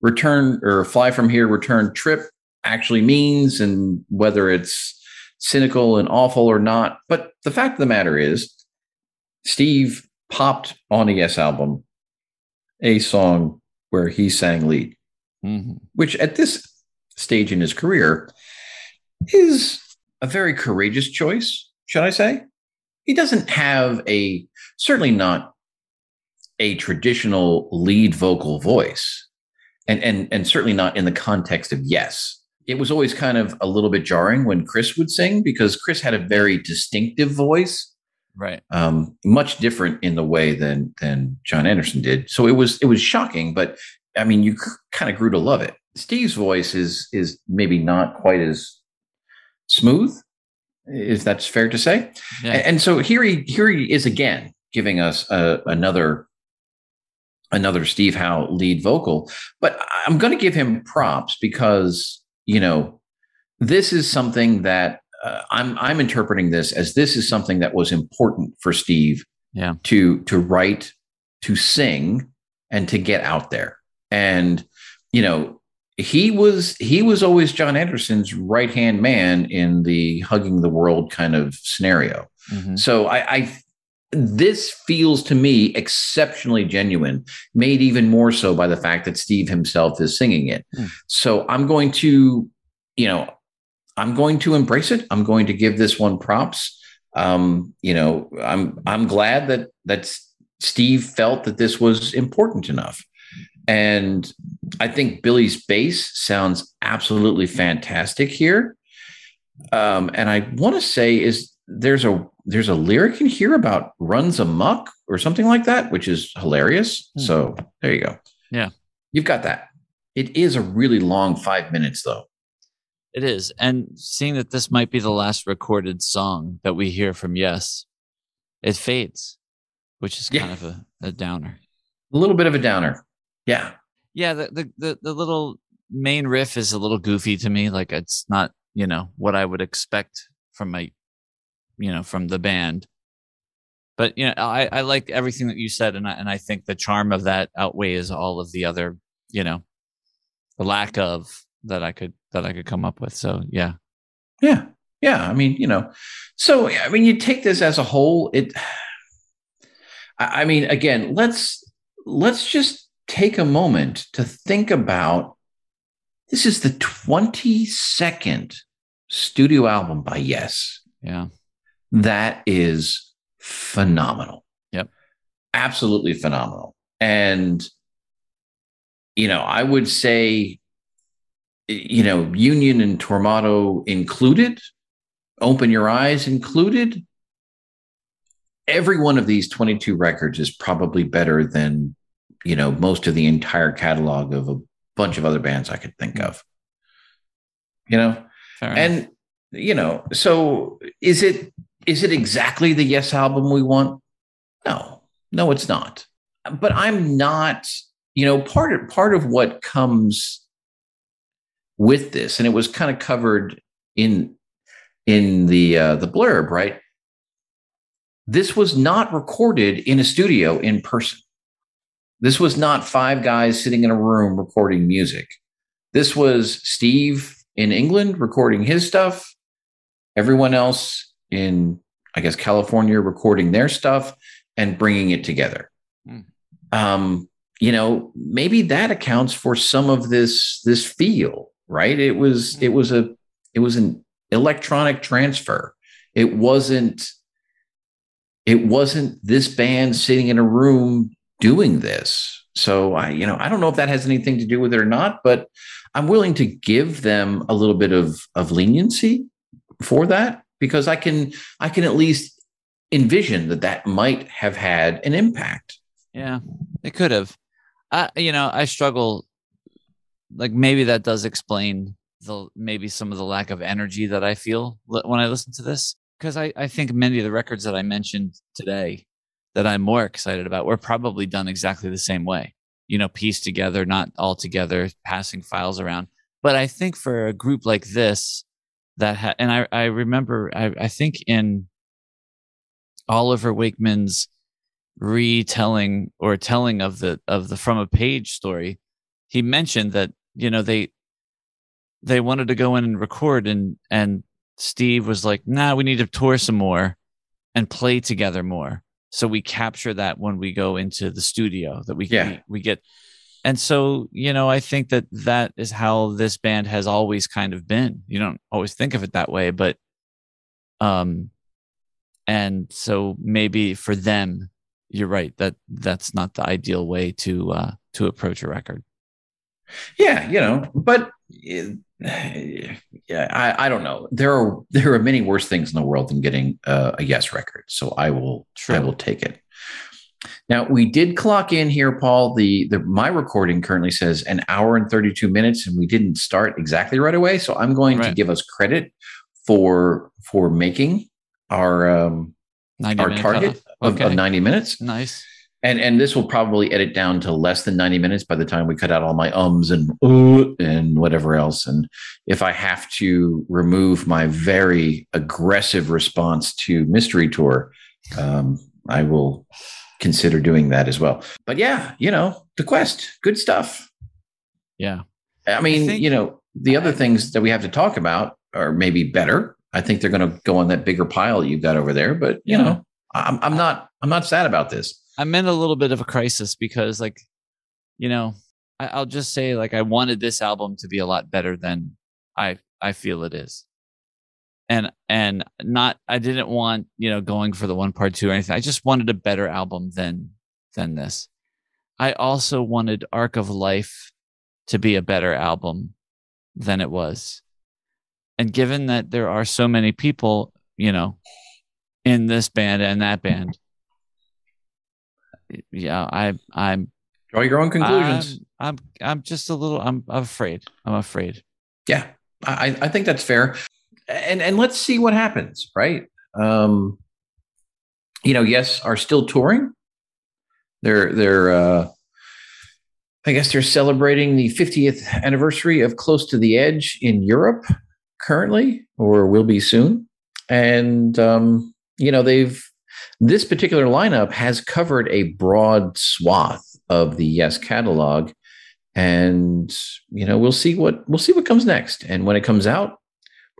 return or fly from here return trip actually means and whether it's cynical and awful or not. But the fact of the matter is, Steve popped on a Yes album a song where he sang lead Mhm. which at this stage in his career is a very courageous choice, should I say? He doesn't have a, certainly not a traditional lead vocal voice, and, and, and certainly not in the context of yes. It was always kind of a little bit jarring when Chris would sing because Chris had a very distinctive voice Right. um, much different in the way than than Jon Anderson did. So it was it was shocking, but I mean, you kind of grew to love it. Steve's voice is is maybe not quite as smooth, if that's fair to say. Yeah. And, so here he here he is again, giving us uh, another another Steve Howe lead vocal. But I'm going to give him props because you know this is something that uh, I'm I'm interpreting this as this is something that was important for Steve Yeah. to to write, to sing, and to get out there. And you know, he was he was always Jon Anderson's right hand man in the hugging the world kind of scenario. Mhm. So I, I this feels to me exceptionally genuine, made even more so by the fact that Steve himself is singing it. Hmm. So I'm going to, you know, I'm going to embrace it. I'm going to give this one props. Um, you know, I'm I'm glad that that Steve felt that this was important enough. And I think Billy's bass sounds absolutely fantastic here. Um, and I want to say is there's a there's a lyric in here about runs amok or something like that, which is hilarious. Hmm. So there you go. Yeah. You've got that. It is a really long five minutes though. It is. And seeing that this might be the last recorded song that we hear from Yes, it fades, which is Yeah. kind of a, a downer. A little bit of a downer. Yeah. Yeah, the, the the the little main riff is a little goofy to me. Like it's not, you know, what I would expect from my you know, from the band. But you know, I, I like everything that you said and I and I think the charm of that outweighs all of the other, you know, the lack of that I could that I could come up with. So yeah. Yeah. Yeah. I mean, you know, so I mean, you take this as a whole, it I I mean, again, let's let's just take a moment to think about this is the 22nd studio album by Yes. Yeah. That is phenomenal. Yep. Absolutely phenomenal. And you know, I would say you know, Union and Tormato included, Open Your Eyes included. Every one of these 22 records is probably better than, you know, most of the entire catalog of a bunch of other bands I could think of. You know, and you know, so is it is it exactly the Yes album we want? No, no, it's not. But I'm not, you know, part of part of what comes with this, and it was kind of covered in in the uh, the blurb, right? This was not recorded in a studio in person. This was not five guys sitting in a room recording music. This was Steve in England recording his stuff, everyone else in, I guess, California recording their stuff and bringing it together. Hmm. Um, you know, maybe that accounts for some of this this feel, right? It was it was a it was an electronic transfer. It wasn't it wasn't this band sitting in a room doing this. So I, you know, I don't know if that has anything to do with it or not, but I'm willing to give them a little bit of of leniency for that because I can I can at least envision that that might have had an impact. Yeah, it could have. I, you know, I struggle. Like maybe that does explain the maybe some of the lack of energy that I feel when I listen to this because I I think many of the records that I mentioned today that I'm more excited about were probably done exactly the same way. You know, pieced together, not all together, passing files around. But I think for a group like this, that ha- and I I remember I I think in Oliver Wakeman's retelling or telling of the of the from a page story he mentioned that you know they they wanted to go in and record and and steve was like nah we need to tour some more and play together more so we capture that when we go into the studio that we Yeah. we, we get. And so you know i think that that is how this band has always kind of been. You don't always think of it that way but um and so maybe for them you're right that that's not the ideal way to uh to approach a record. Yeah, you know, but eh, yeah, I, I don't know. There are there are many worse things in the world than getting uh, a yes record. So I will True. I will take it. Now we did clock in here, Paul. The the my recording currently says an hour and thirty two minutes, and we didn't start exactly right away. So I'm going to give us credit for for making our um, our target of, Okay. of 90 minutes. nice. And and this will probably edit down to less than 90 minutes by the time we cut out all my ums and uh, and whatever else. And if I have to remove my very aggressive response to Mystery Tour, um, I will consider doing that as well. But yeah, you know, the quest, good stuff. Yeah. I mean, think- you know, the other I- things that we have to talk about are maybe better. I think they're going to go on that bigger pile you've got over there. But you Yeah. know, I'm I'm not I'm not sad about this. I'm in a little bit of a crisis because, like, you know, I, I'll just say, like, I wanted this album to be a lot better than I I feel it is, and and not I didn't want you know going for the one part two or anything. I just wanted a better album than than this. I also wanted Arc of Life to be a better album than it was, and given that there are so many people, you know, in this band and that band yeah, I, I'm, Draw your own conclusions. I'm, I'm, I'm just a little, I'm, I'm afraid. I'm afraid. yeah, I I think that's fair. And and let's see what happens, right? Um, you know, yes, are still touring. They're they're uh, I guess they're celebrating the 50th anniversary of Close to the Edge in Europe currently, or will be soon. And um, you know, they've this particular lineup has covered a broad swath of the Yes catalog. And you know, we'll see what we'll see what comes next. And when it comes out,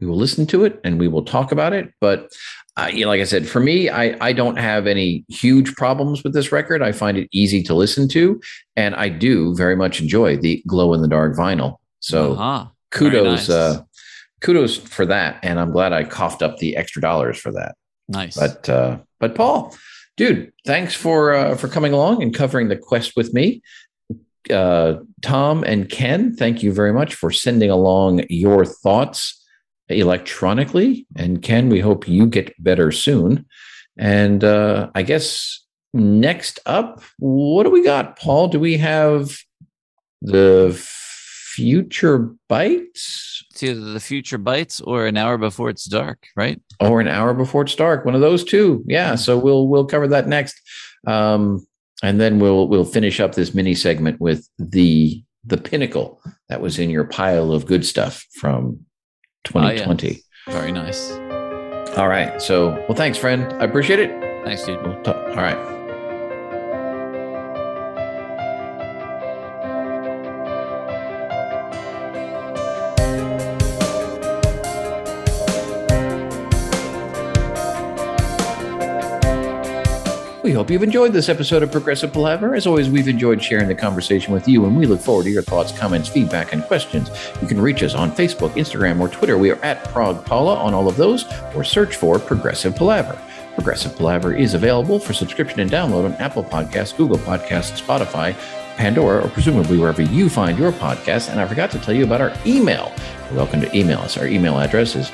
we will listen to it and we will talk about it. But uh, you know, like I said, for me, I I don't have any huge problems with this record. I find it easy to listen to, and I do very much enjoy the glow in the dark vinyl. So Uh-huh. Kudos, nice. uh, kudos for that, and I'm glad I coughed up the extra dollars for that. Nice. But uh, but Paul, dude, thanks for uh, for coming along and covering the quest with me. Uh, Tom and Ken, thank you very much for sending along your thoughts electronically. And Ken, we hope you get better soon. And uh, I guess next up, what do we got, Paul? Do we have the future bites? it's either the future bites or an hour before it's dark, right? or an hour before it's dark one of those two yeah so we'll we'll cover that next um and then we'll we'll finish up this mini segment with the the pinnacle that was in your pile of good stuff from 2020 Very nice. all right so well thanks friend i appreciate it Thanks, dude. we'll talk all right hope you've enjoyed this episode of Progressive Palaver. As always, we've enjoyed sharing the conversation with you, and we look forward to your thoughts, comments, feedback, and questions. You can reach us on Facebook, Instagram, or Twitter. We are at ProgPala on all of those, or search for Progressive Palaver. Progressive Palaver is available for subscription and download on Apple Podcasts, Google Podcasts, Spotify, Pandora, or presumably wherever you find your podcasts. And I forgot to tell you about our email. Welcome to email us. Our email address is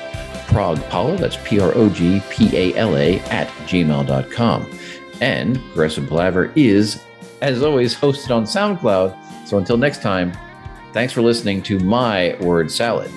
progpala, that's P R O G P A L A, at gmail.com. And Progressive Palaver is, as always, hosted on SoundCloud. So until next time, thanks for listening to my word salad.